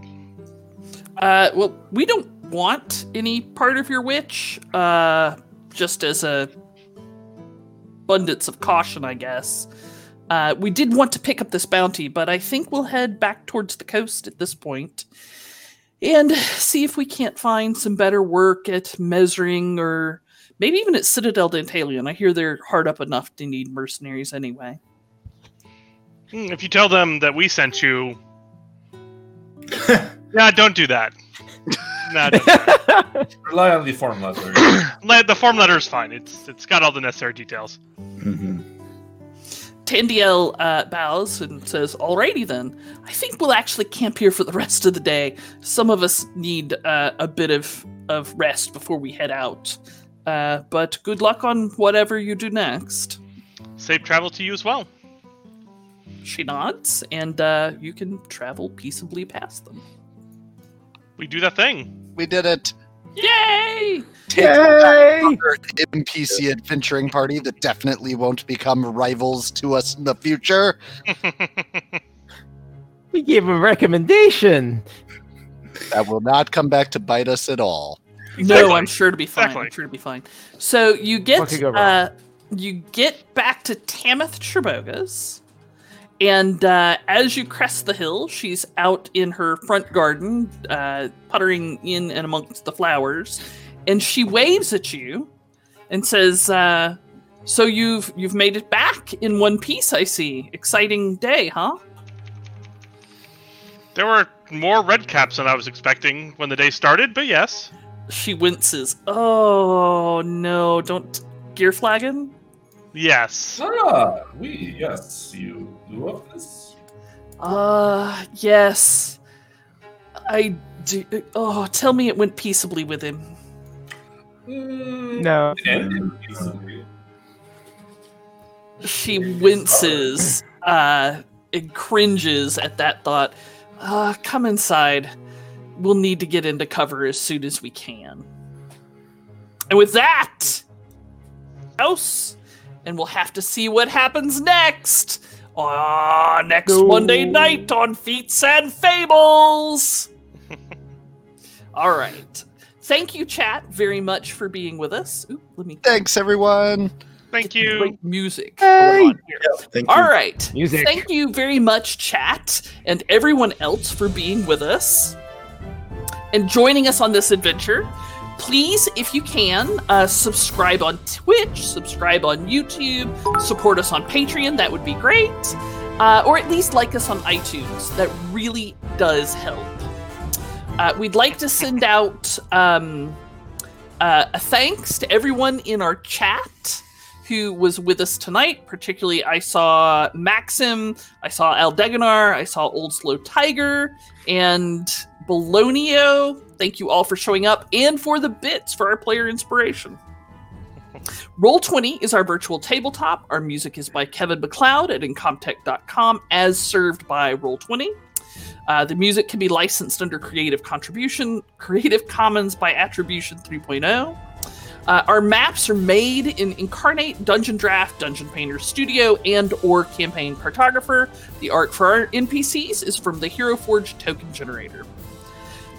Uh, well, we don't want any part of your witch. Uh, just as a abundance of caution, I guess. Uh, we did want to pick up this bounty, but I think we'll head back towards the coast at this point and see if we can't find some better work at measuring or maybe even at Citadel Dantalion. I hear they're hard up enough to need mercenaries anyway. Hmm, If you tell them that we sent you, <laughs> nah, don't do that. nah, don't do that. <laughs> Rely on the form letter. <clears throat> The form letter is fine. It's it's got all the necessary details. Mhm. Tandiel uh, bows and says, Alrighty then. I think we'll actually camp here for the rest of the day. Some of us need uh, a bit of, of rest before we head out. Uh, but good luck on whatever you do next. Safe travel to you as well. She nods, and uh, you can travel peaceably past them. We do that thing. We did it. Yay! Take Yay! another NPC adventuring party that definitely won't become rivals to us in the future. <laughs> We gave a recommendation. That will not come back to bite us at all. No, Exactly. I'm sure to be fine. Exactly. I'm sure to be fine. So you get What could go wrong? uh, you get back to Tamith Sherbogas, and uh, as you crest the hill, she's out in her front garden, uh, puttering in and amongst the flowers, and she waves at you and says, uh, "So you've you've made it back in one piece. I see. Exciting day, huh?" there were more red caps than I was expecting when the day started, but yes. She winces. Oh no! Don't gear flagon. Yes. ah, we, yes, you blew up this. Uh, yes. I do. Oh, tell me it went peaceably with him. Mm, No. She winces, uh, and cringes at that thought. Uh, come inside. We'll need to get into cover as soon as we can. And with that, house, and we'll have to see what happens next. Ah, next No. Monday night on Feats and Fables. <laughs> All right. Thank you, chat, very much for being with us. Ooh, let me Thanks, everyone. Thank you. Music Hey. going on here. You. All right. Music. Thank you very much, chat, and everyone else for being with us and joining us on this adventure. Please, if you can, uh, subscribe on Twitch, subscribe on YouTube, support us on Patreon. That would be great. Uh, or at least like us on iTunes. That really does help. Uh, we'd like to send out um, uh, a thanks to everyone in our chat who was with us tonight. Particularly, I saw Maxim, I saw Aldeganar, I saw Old Slow Tiger, and Bolonio. Thank you all for showing up and for the bits for our player inspiration. <laughs> Roll20 is our virtual tabletop. Our music is by Kevin MacLeod at Incompetech.com, as served by Roll20. Uh, the music can be licensed under Creative Contribution, Creative Commons by Attribution 3.0. Uh, our maps are made in Inkarnate, Dungeon Draft, Dungeon Painter Studio, and or Campaign Cartographer. The art for our NPCs is from the Hero Forge token generator.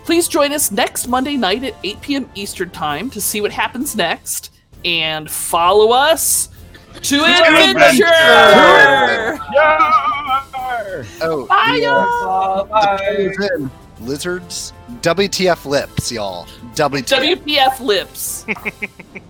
Please join us next Monday night at 8 p.m. Eastern Time to see what happens next, and follow us to adventure. Oh, Bye, the, uh, y'all. the. Lizards, WTF lips, y'all. WTF. WPF lips. <laughs>